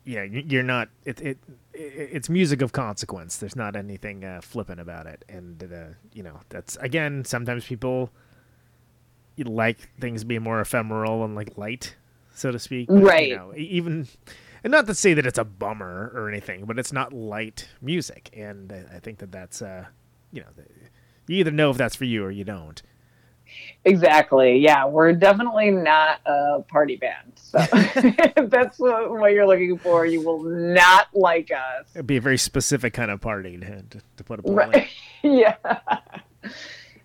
yeah, you- you're not. It it, it it's music of consequence. There's not anything uh, flippant about it, and uh, you know that's again sometimes people you like things being more ephemeral and like light, so to speak. but, Right. You know, even. And not to say that it's a bummer or anything, but it's not light music, and I I think that that's, uh, you know, you either know if that's for you or you don't. Exactly. Yeah, we're definitely not a party band. So if [LAUGHS] [LAUGHS] that's what, what you're looking for, you will not like us. It'd be a very specific kind of party to, to, put a. Right. [LAUGHS] yeah.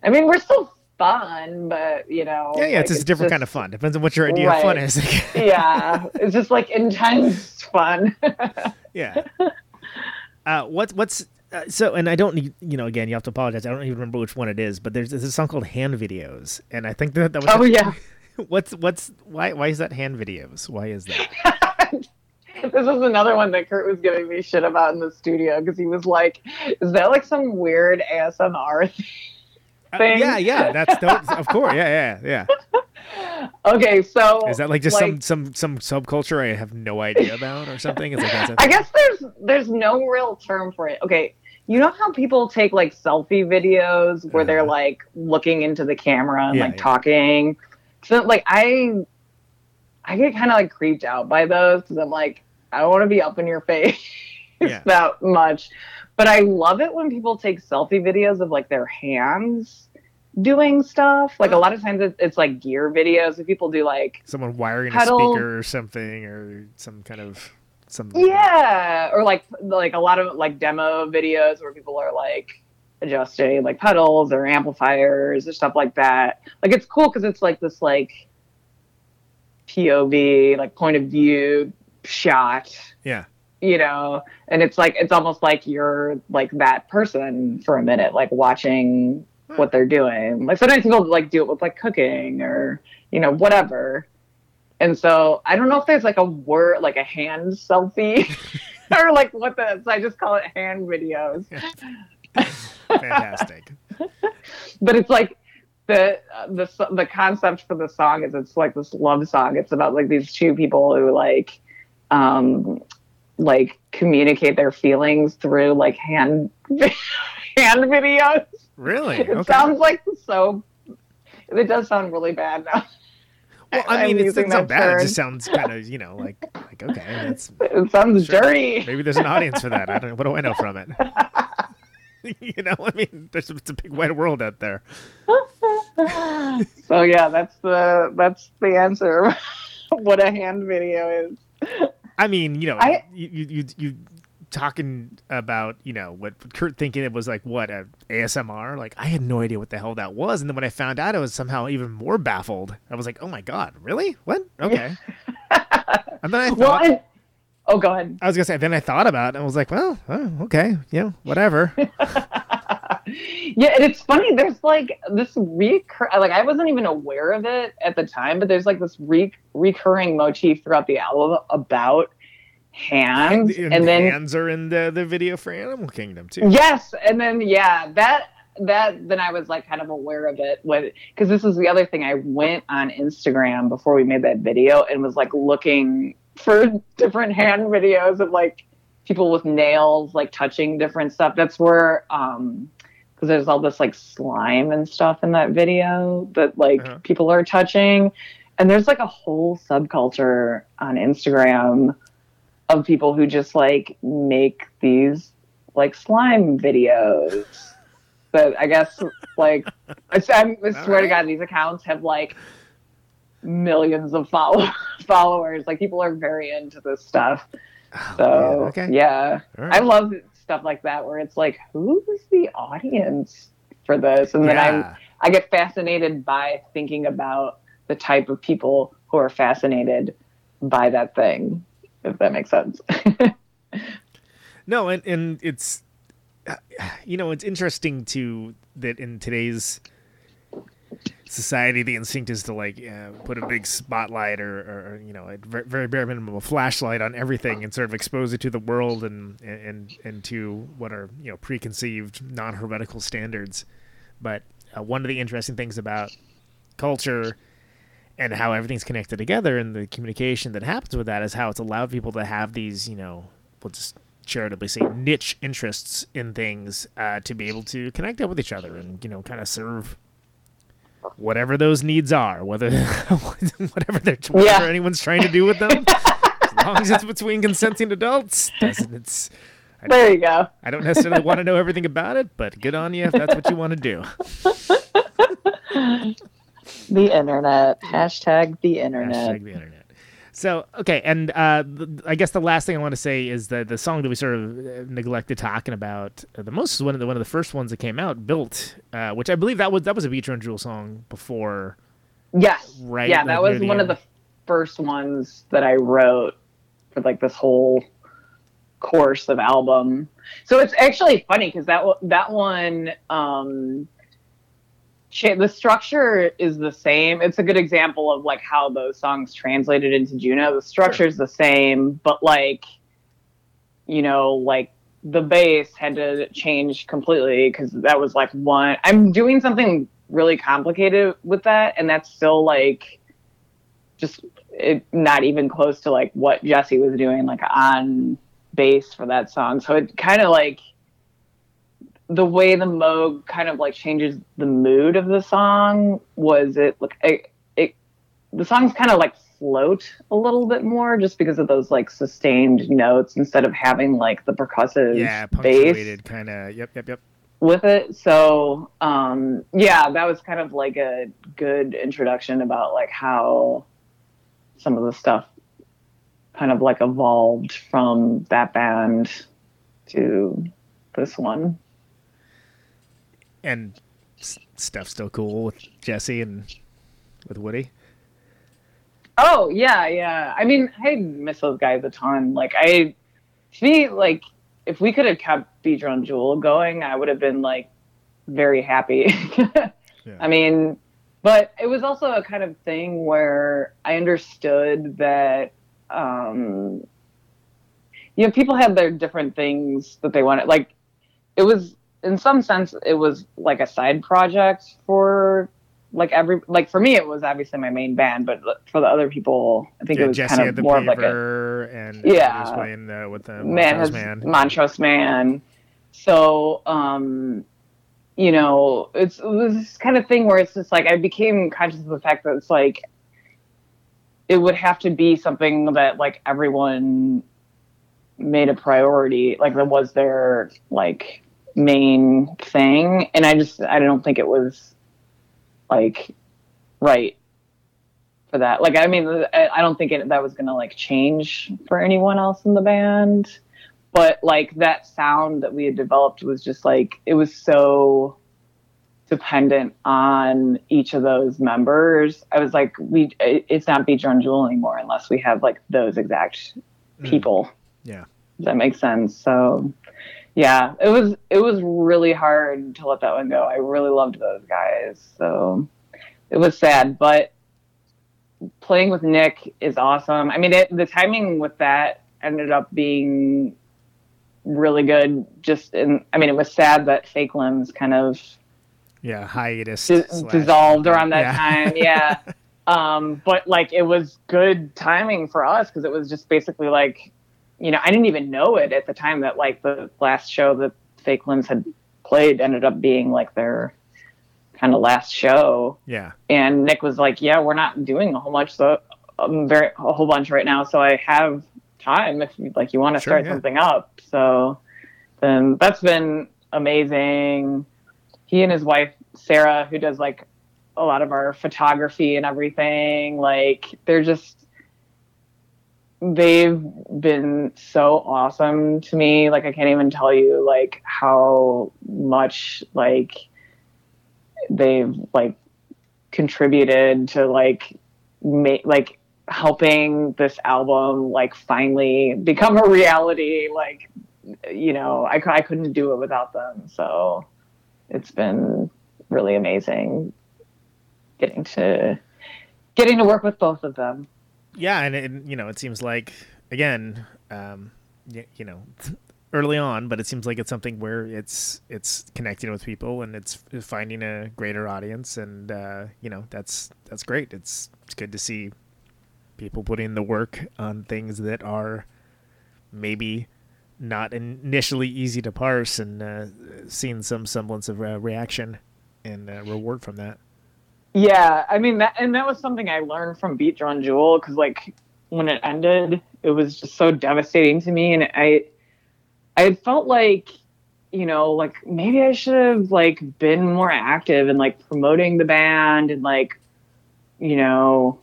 I mean, we're still fun, but you know. Yeah, yeah, like, it's just a different kind of fun. Depends on what your idea of fun is. yeah, it's just like intense fun. yeah. Uh, what what's uh, so? And I don't need you know. Again, you have to apologize. I don't even remember which one it is, but there's, there's a song called Hand Videos, and I think that that was. oh yeah. [LAUGHS] What's what's why why is that hand videos? Why is that? [LAUGHS] This is another one that Kurt was giving me shit about in the studio because he was like, "Is that like some weird ASMR [LAUGHS] thing?" Uh, Thing. yeah, yeah, that's of course. Yeah, yeah, yeah. Okay, so Is that like just some some some subculture I have no idea about or something? Like I guess there's there's no real term for it. Okay, you know how people take like selfie videos where they're Uh-huh. like looking into the camera and Yeah, like yeah. talking. So like I I get kind of like creeped out by those because I'm like I don't want to be up in your [LAUGHS] face Yeah. that much. But I love it when people take selfie videos of like their hands doing stuff. Like a lot of times it- it's like gear videos. If people do like someone wiring Pedal- a speaker or something or some kind of some Yeah, or like like a lot of like demo videos where people are like adjusting like pedals or amplifiers or stuff like that. Like it's cool because it's like this like POV like point of view shot, yeah. you know, and it's like it's almost like you're like that person for a minute, like watching hmm. what they're doing. Like sometimes people like do it with like cooking or you know whatever. And so I don't know if there's like a word like a hand selfie [LAUGHS] or like what the so I just call it hand videos. Fantastic. [LAUGHS] But it's like the the the concept for the song is it's like this love song. It's about like these two people who like um like communicate their feelings through like hand [LAUGHS] hand videos. Really? It Okay. sounds like so it does sound really bad now. Well, I I'm mean, it's sound that bad. It just sounds kind of, you know, like like okay, that's [LAUGHS] It sounds dirty. maybe there's an audience for that. I don't. What do I know from it? [LAUGHS] [LAUGHS] you know, I mean, there's it's a big wide world out there. so yeah, that's the that's the answer. what a hand video is. I mean, you know, I- you you you talking about you know what Kurt thinking it was like what a ASMR. Like I had no idea what the hell that was, and then when I found out, I was somehow even more baffled. I was like, oh my god, really? What? Okay. [LAUGHS] and then I Well, thought. oh, go ahead. I was gonna say. Then I thought about it, and I was like, "Well, oh, okay, yeah, whatever." [LAUGHS] Yeah, and it's funny. There's like this recur. Like I wasn't even aware of it at the time, but there's like this re- recurring motif throughout the album about hands, and, and then hands are in the the video for Animal Kingdom too. Yes, and then yeah, that that then I was like kind of aware of it when because this is the other thing. I went on Instagram before we made that video and was like looking for different hand videos of like people with nails like touching different stuff. That's where um because there's all this like slime and stuff in that video that like Uh-huh. people are touching. And there's like a whole subculture on Instagram of people who just like make these like slime videos. [LAUGHS] But I guess like I, I swear to God, these accounts have like millions of follow- [LAUGHS] followers. Like people are very into this stuff. Oh, So man, okay. yeah, right. I love stuff like that where it's like, who is the audience for this? And then Yeah. I'm I get fascinated by thinking about the type of people who are fascinated by that thing. If that makes sense. [LAUGHS] No, and and it's you know it's interesting to that in today's society the instinct is to like uh, put a big spotlight or, or, you know at very bare minimum a flashlight on everything and sort of expose it to the world and and and to what are you know preconceived non-heretical standards but uh, one of the interesting things about culture and how everything's connected together and the communication that happens with that is how it's allowed people to have these, you know, we'll just charitably say niche interests in things uh, to be able to connect up with each other and, you know, kind of serve whatever those needs are, whether [LAUGHS] whatever they're whatever Yeah. anyone's trying to do with them. as long as it's between consenting adults, doesn't it's there you go. I don't necessarily want to know everything about it, but good on you if that's what you want to do. [LAUGHS] The internet. Hashtag the internet. Hashtag the internet. So okay, and uh, I guess the last thing I want to say is that the song that we sort of uh, neglected talking about the most is one of the one of the first ones that came out, "Built," uh, which I believe that was that was a Beat Drun Juel song before. Yes. Right, Yeah, like that was one of the first ones that I wrote for like this whole course of album. So it's actually funny because that one- that one, um, cha- the structure is the same. It's a good example of like how those songs translated into Djunah. The structure is the same, but like, you know, like the bass had to change completely because that was like one. I'm doing something really complicated with that, and that's still like just it, not even close to like what Jesse was doing like on bass for that song. So it kind of like the way the Moog kind of like changes the mood of the song was it like it, it the songs kind of like float a little bit more just because of those like sustained notes instead of having like the percussive Yeah, punctuated kind of. Yep, yep, yep. with it. So um, yeah, that was kind of like a good introduction about like how some of the stuff kind of like evolved from that band to this one. And s- stuff still cool with Jesse and with Woody. Oh yeah, yeah. I mean, I miss those guys a ton. Like I, to me, like if we could have kept Beat Drun Juel going, I would have been like very happy. [LAUGHS] I mean, but it was also a kind of thing where I understood that, um, you know, people had their different things that they wanted. Like, it was in some sense, it was like a side project for like every like for me, it was obviously my main band, but for the other people, I think Yeah, it was Jesse kind of the more of like a and Yeah. was playing uh, with the man Montrose has man. Montrose man. So, um, you know, it's it was this kind of thing where it's just like I became conscious of the fact that it's like it would have to be something that like everyone made a priority, like that was their like main thing, and I just I don't think it was like right for that. Like, I mean, I don't think it, that was gonna like change for anyone else in the band, but like that sound that we had developed was just like it was so dependent on each of those members. I was like, we it's not Beat Drun Juel anymore unless we have like those exact mm. people. Yeah. Does that make sense? So yeah, it was it was really hard to let that one go. I really loved those guys. So it was sad, but playing with Nick is awesome. I mean, it, the timing with that ended up being really good. Just in, I mean, it was sad that Fake Limbs kind of Yeah, hiatus. di- dissolved around that Yeah. time. Yeah. [LAUGHS] um, but like it was good timing for us because it was just basically like, you know, I didn't even know it at the time that like the last show that Fake Limbs had played ended up being like their kind of last show. Yeah. And Nick was like, "Yeah, we're not doing a whole much, so um, very a whole bunch right now. So I have time if you like you want to Sure, start yeah. something up." So then that's been amazing. He and his wife Sarah, who does like a lot of our photography and everything. Like they're just they've been so awesome to me. Like I can't even tell you like how much like they've like contributed to like make like helping this album like finally become a reality. Like you know I, I couldn't do it without them. So it's been really amazing getting to getting to work with both of them yeah and it, you know it seems like again um you, you know [LAUGHS] early on but it seems like it's something where it's it's connecting with people and it's finding a greater audience and uh you know that's that's great it's it's good to see people putting the work on things that are maybe not initially easy to parse and uh, seeing some semblance of uh, reaction and uh, reward from that. Yeah, I mean that, and that was something I learned from Beat Drun Juel because like when it ended, it was just so devastating to me, and I, I felt like, you know, like maybe I should have like been more active and like promoting the band and like, you know,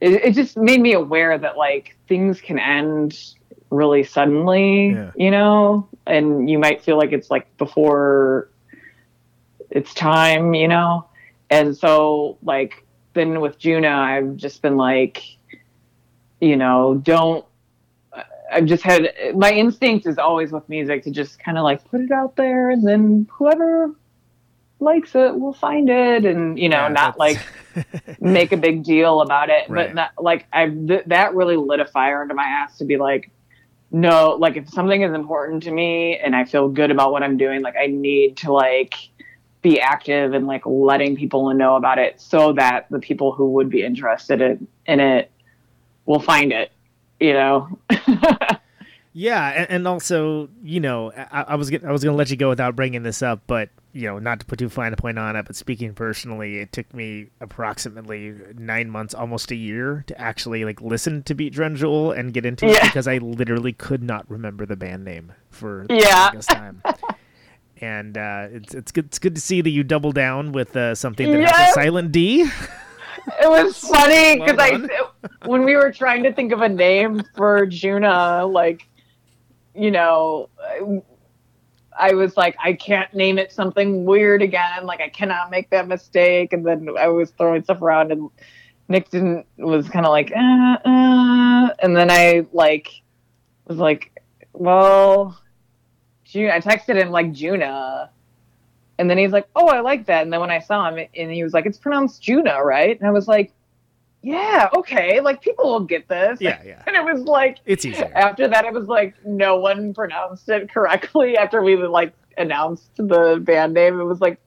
it, it just made me aware that like things can end really suddenly, Yeah. you know, and you might feel like it's like before it's time, you know. And so like then with Djunah, I've just been like, you know, don't. I've just had my instinct is always with music to just kind of like put it out there, and then whoever likes it will find it, and you know, Yeah, not like [LAUGHS] make a big deal about it. Right. But not, like I th- that really lit a fire under my ass to be like, no, like if something is important to me and I feel good about what I'm doing, like I need to like be active and like letting people know about it so that the people who would be interested in, in it will find it. You know. [LAUGHS] Yeah, and, and also, you know, I, I was gonna, I was going to let you go without bringing this up, but you know, not to put too fine a point on it, but speaking personally, it took me approximately nine months, almost a year, to actually like listen to Beat Jewel and get into it because I literally could not remember the band name for the Yeah. longest time. [LAUGHS] And uh, it's it's good it's good to see that you double down with uh, something that has a silent D. [LAUGHS] it was funny because Well I when we were trying to think of a name for Djunah, like you know, I, I was like, I can't name it something weird again. Like I cannot make that mistake. And then I was throwing stuff around, and Nick didn't was kind of like, uh, uh, and then I like was like, well, June. I texted him like Juna. And then he's like, "Oh, I like that." And then when I saw him, and he was like, "It's pronounced Juna, right?" And I was like, "Yeah, okay. Like people will get this." Yeah, yeah. [LAUGHS] And it was like, It's easier. after that, it was like no one pronounced it correctly. [LAUGHS] After we like announced the band name, it was like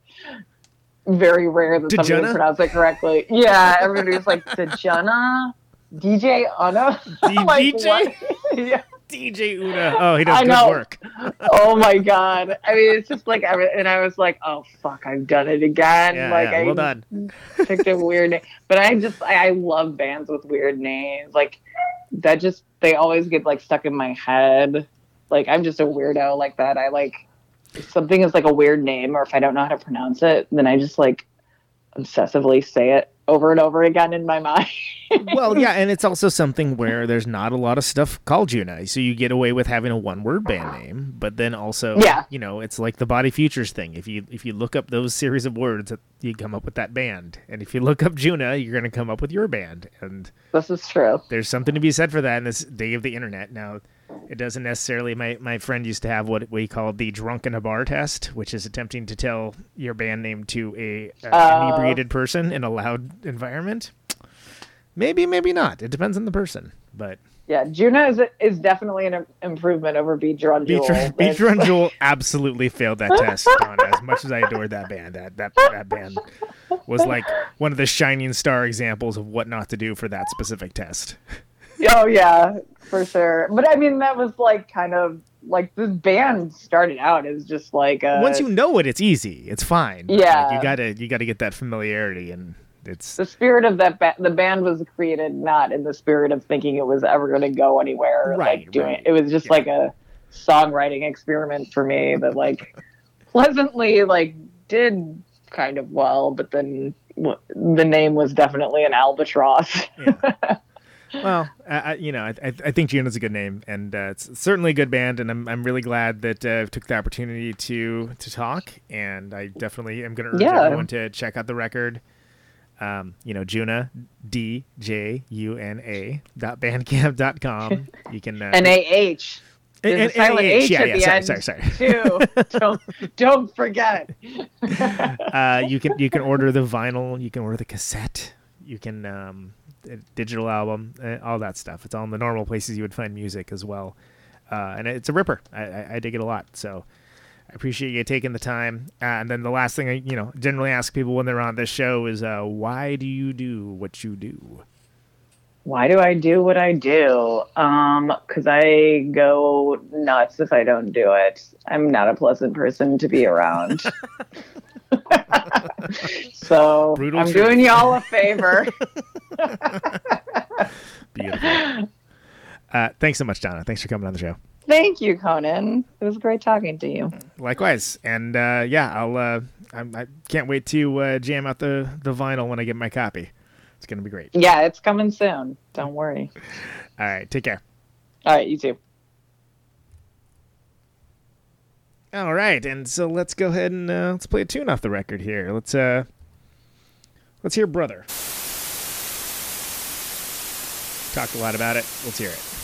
very rare that somebody Dejana? would pronounce it correctly. Yeah, everybody was like, "Dejana." DJ Anna, [LAUGHS] D- Like, DJ? yeah. DJ Una. Oh, he does good work. [LAUGHS] oh my god. I mean it's just like every, and i was like oh fuck i've done it again. Yeah, like yeah, i well done. [LAUGHS] picked a weird name. But i just I, I love bands with weird names. Like that just they always get like stuck in my head. Like i'm just a weirdo like that. I like if something is like a weird name or if i don't know how to pronounce it then i just like obsessively say it over and over again in my mind [LAUGHS] well, yeah, and it's also something where there's not a lot of stuff called Djunah, so you get away with having a one-word band [SIGHS] name, but then also, Yeah. you know, it's like the Body Futures thing. If you if you look up those series of words, you come up with that band, and if you look up Djunah, you're going to come up with your band, and this is true there's something to be said for that in this day of the internet. Now, it doesn't necessarily. My my friend used to have what we call the drunk in a bar test, which is attempting to tell your band name to a uh, inebriated person in a loud environment. Maybe, maybe not. It depends on the person. But yeah Djunah is is definitely an improvement over beat Beach, Jewel. Beach That's- Run [LAUGHS] Jewel absolutely failed that test. As much as I adored that band, that that that band was like one of the shining star examples of what not to do for that specific test. Oh yeah, for sure. But I mean, that was like kind of like this band started out as just like a, Once you know it, it's easy. It's fine. But, like, Yeah. you gotta you gotta get that familiarity, and it's the spirit of that ba- the band was created not in the spirit of thinking it was ever going to go anywhere. Right, like doing right. it was just Yeah. like a songwriting experiment for me that like [LAUGHS] pleasantly like did kind of well, but then w- the name was definitely an albatross. [LAUGHS] Well, I, I, you know, I, I I think Djunah's a good name, and uh, it's certainly a good band, and I'm I'm really glad that uh, took the opportunity to to talk, and I definitely am going to urge Yeah. everyone to check out the record. Um, you know, Djunah D J U N A dot bandcamp dot com. You can uh, N A H. There's and- and- H yeah, at yeah, the sorry, end sorry, sorry. too. [LAUGHS] don't don't forget. uh, you can you can order the vinyl, you can order the cassette, you can um, digital album, uh, all that stuff. It's all in the normal places you would find music as well, uh, and it's a ripper. I, I, I dig it a lot. So I appreciate you taking the time. Uh, and then the last thing I you know generally ask people when they're on this show is uh, why do you do what you do? Why do I do what I do? Um, because I go nuts if I don't do it. I'm not a pleasant person to be around. [LAUGHS] [LAUGHS] so Brutal I'm truth. doing y'all a favor. [LAUGHS] Beautiful. Uh, thanks so much, Donna. Thanks for coming on the show. Thank you, Conan. It was great talking to you. Likewise, and uh, yeah, I'll. Uh, I'm, I can't wait to uh, jam out the the vinyl when I get my copy. It's gonna be great. Yeah, it's coming soon. Don't worry. All right, take care. All right, you too. All right, and so let's go ahead and uh, let's play a tune off the record here. Let's uh, let's hear "Brother." Talked a lot about it. Let's hear it. It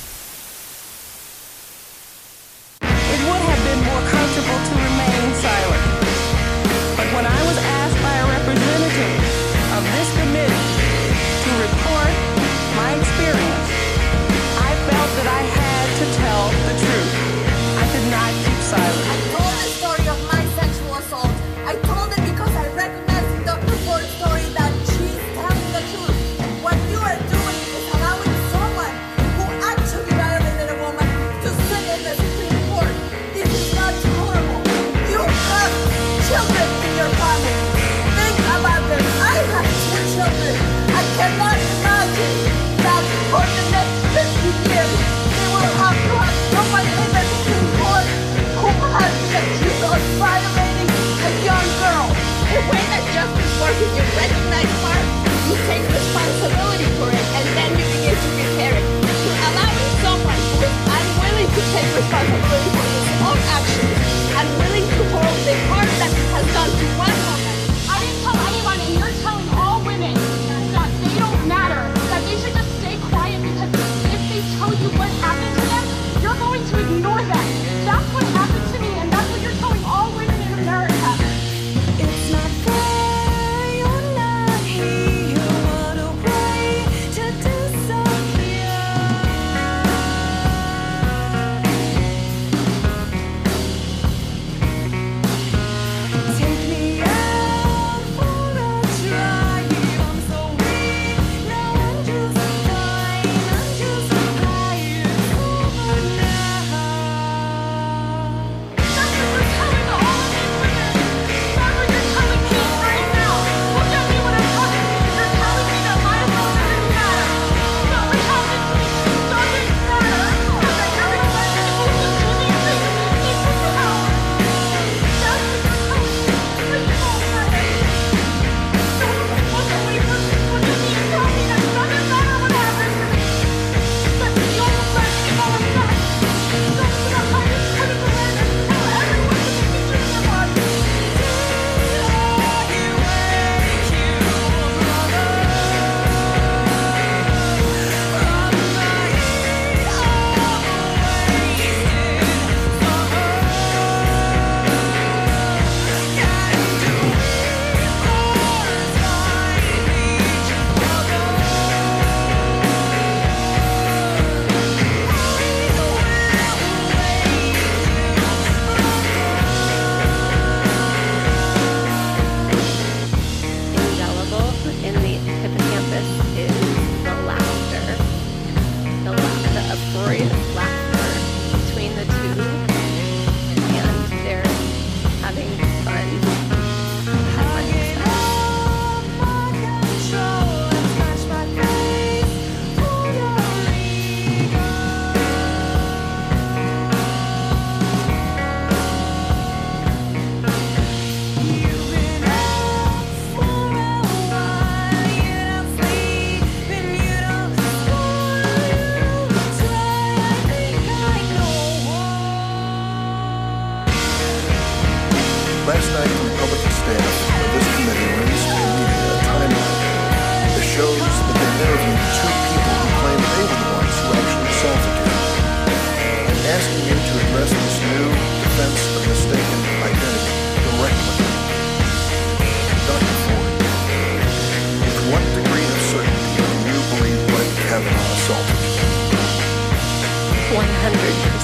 last night the Republican staff of this committee released to media a timeline that shows that they interviewed two people who claim they were the ones who actually solved the case. I'm asking you to address this new defense of mistaken identity directly. Dr. Ford, with what degree of certainty do you believe Brett Kavanaugh assaulted? 100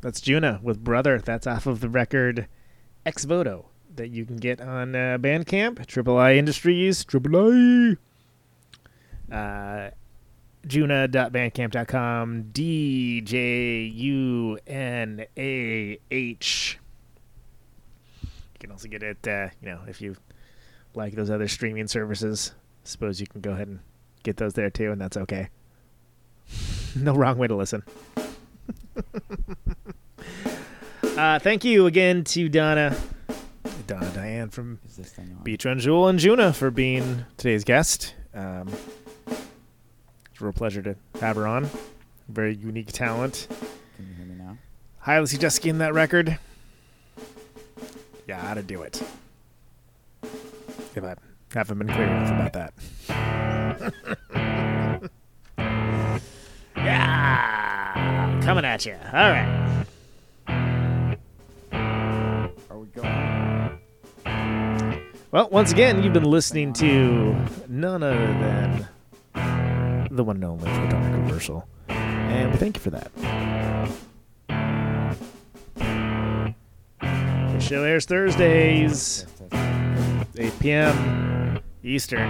That's Djunah with Brother. That's off of the record Ex Voto that you can get on uh, Bandcamp, Triple Eye Industries, Triple Eye. Uh, Djunah.bandcamp.com, D J U N A H. You can also get it, uh, you know, if you like those other streaming services. I Suppose you can go ahead and get those there too, and that's okay. [LAUGHS] no wrong way to listen. [LAUGHS] uh, thank you again to Donna, Donna Diane from Beat Drun Juel and Djunah for being today's guest. Um, it's a real pleasure to have her on. Very unique talent. Can you hear me now? Highly suggesting that record. Yeah, how to do it. If I haven't been clear enough about that. [LAUGHS] yeah, coming at you. All right. Well, once again, you've been listening to none other than the one and only Protonic Reversal. And we thank you for that. The show airs Thursdays, 8 p.m. Eastern,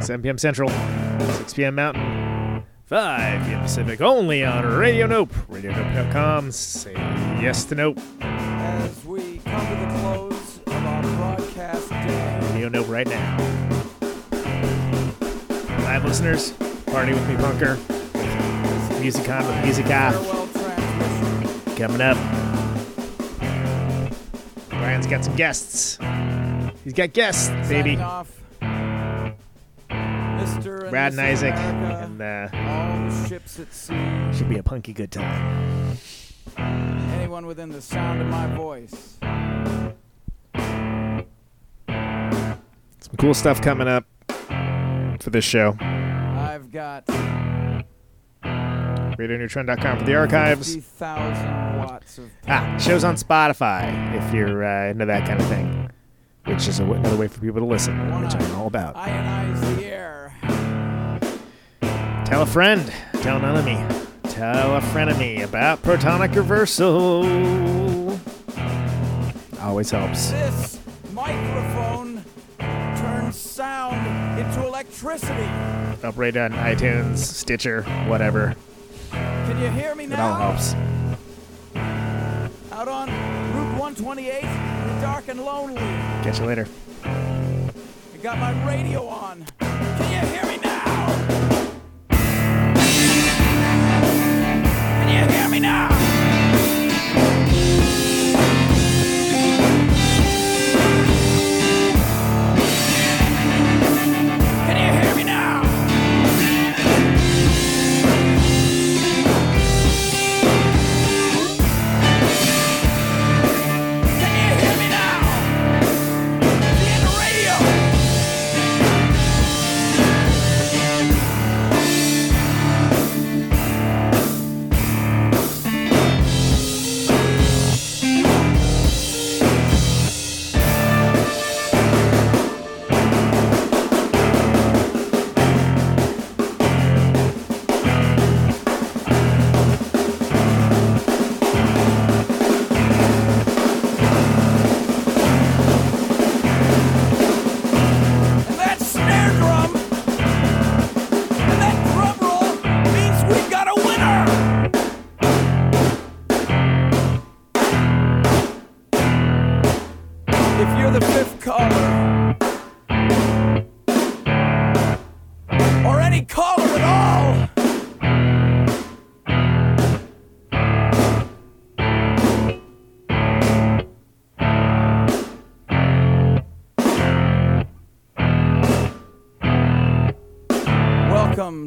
7 p.m. Central, 6 p.m. Mountain, 5 p.m. Pacific, only on Radio Nope. RadioNope.com. Say yes to Nope. As we come to the Radio Nope right now. Live listeners, party with me, punker. Musicon with Musica. Coming up. Brian's got some guests. He's got guests, baby. Brad and. Isaac, and uh, all ships at sea, should be a punky good time. anyone within the sound of my voice. Cool stuff coming up for this show. I've got RadioNeutron.com for the archives. 50,000 watts of Ah, shows on Spotify if you're uh, into that kind of thing, which is a, another way for people to listen, which I'm all about. ionize the air. Tell a friend, tell an enemy, tell a frenemy about protonic reversal. Always helps. This microphone sound into electricity. Upgrade on iTunes, Stitcher, whatever. Can you hear me now? It all helps. Out on Route 128, dark and lonely. Catch you later. I got my radio on. Can you hear me now? Can you hear me now?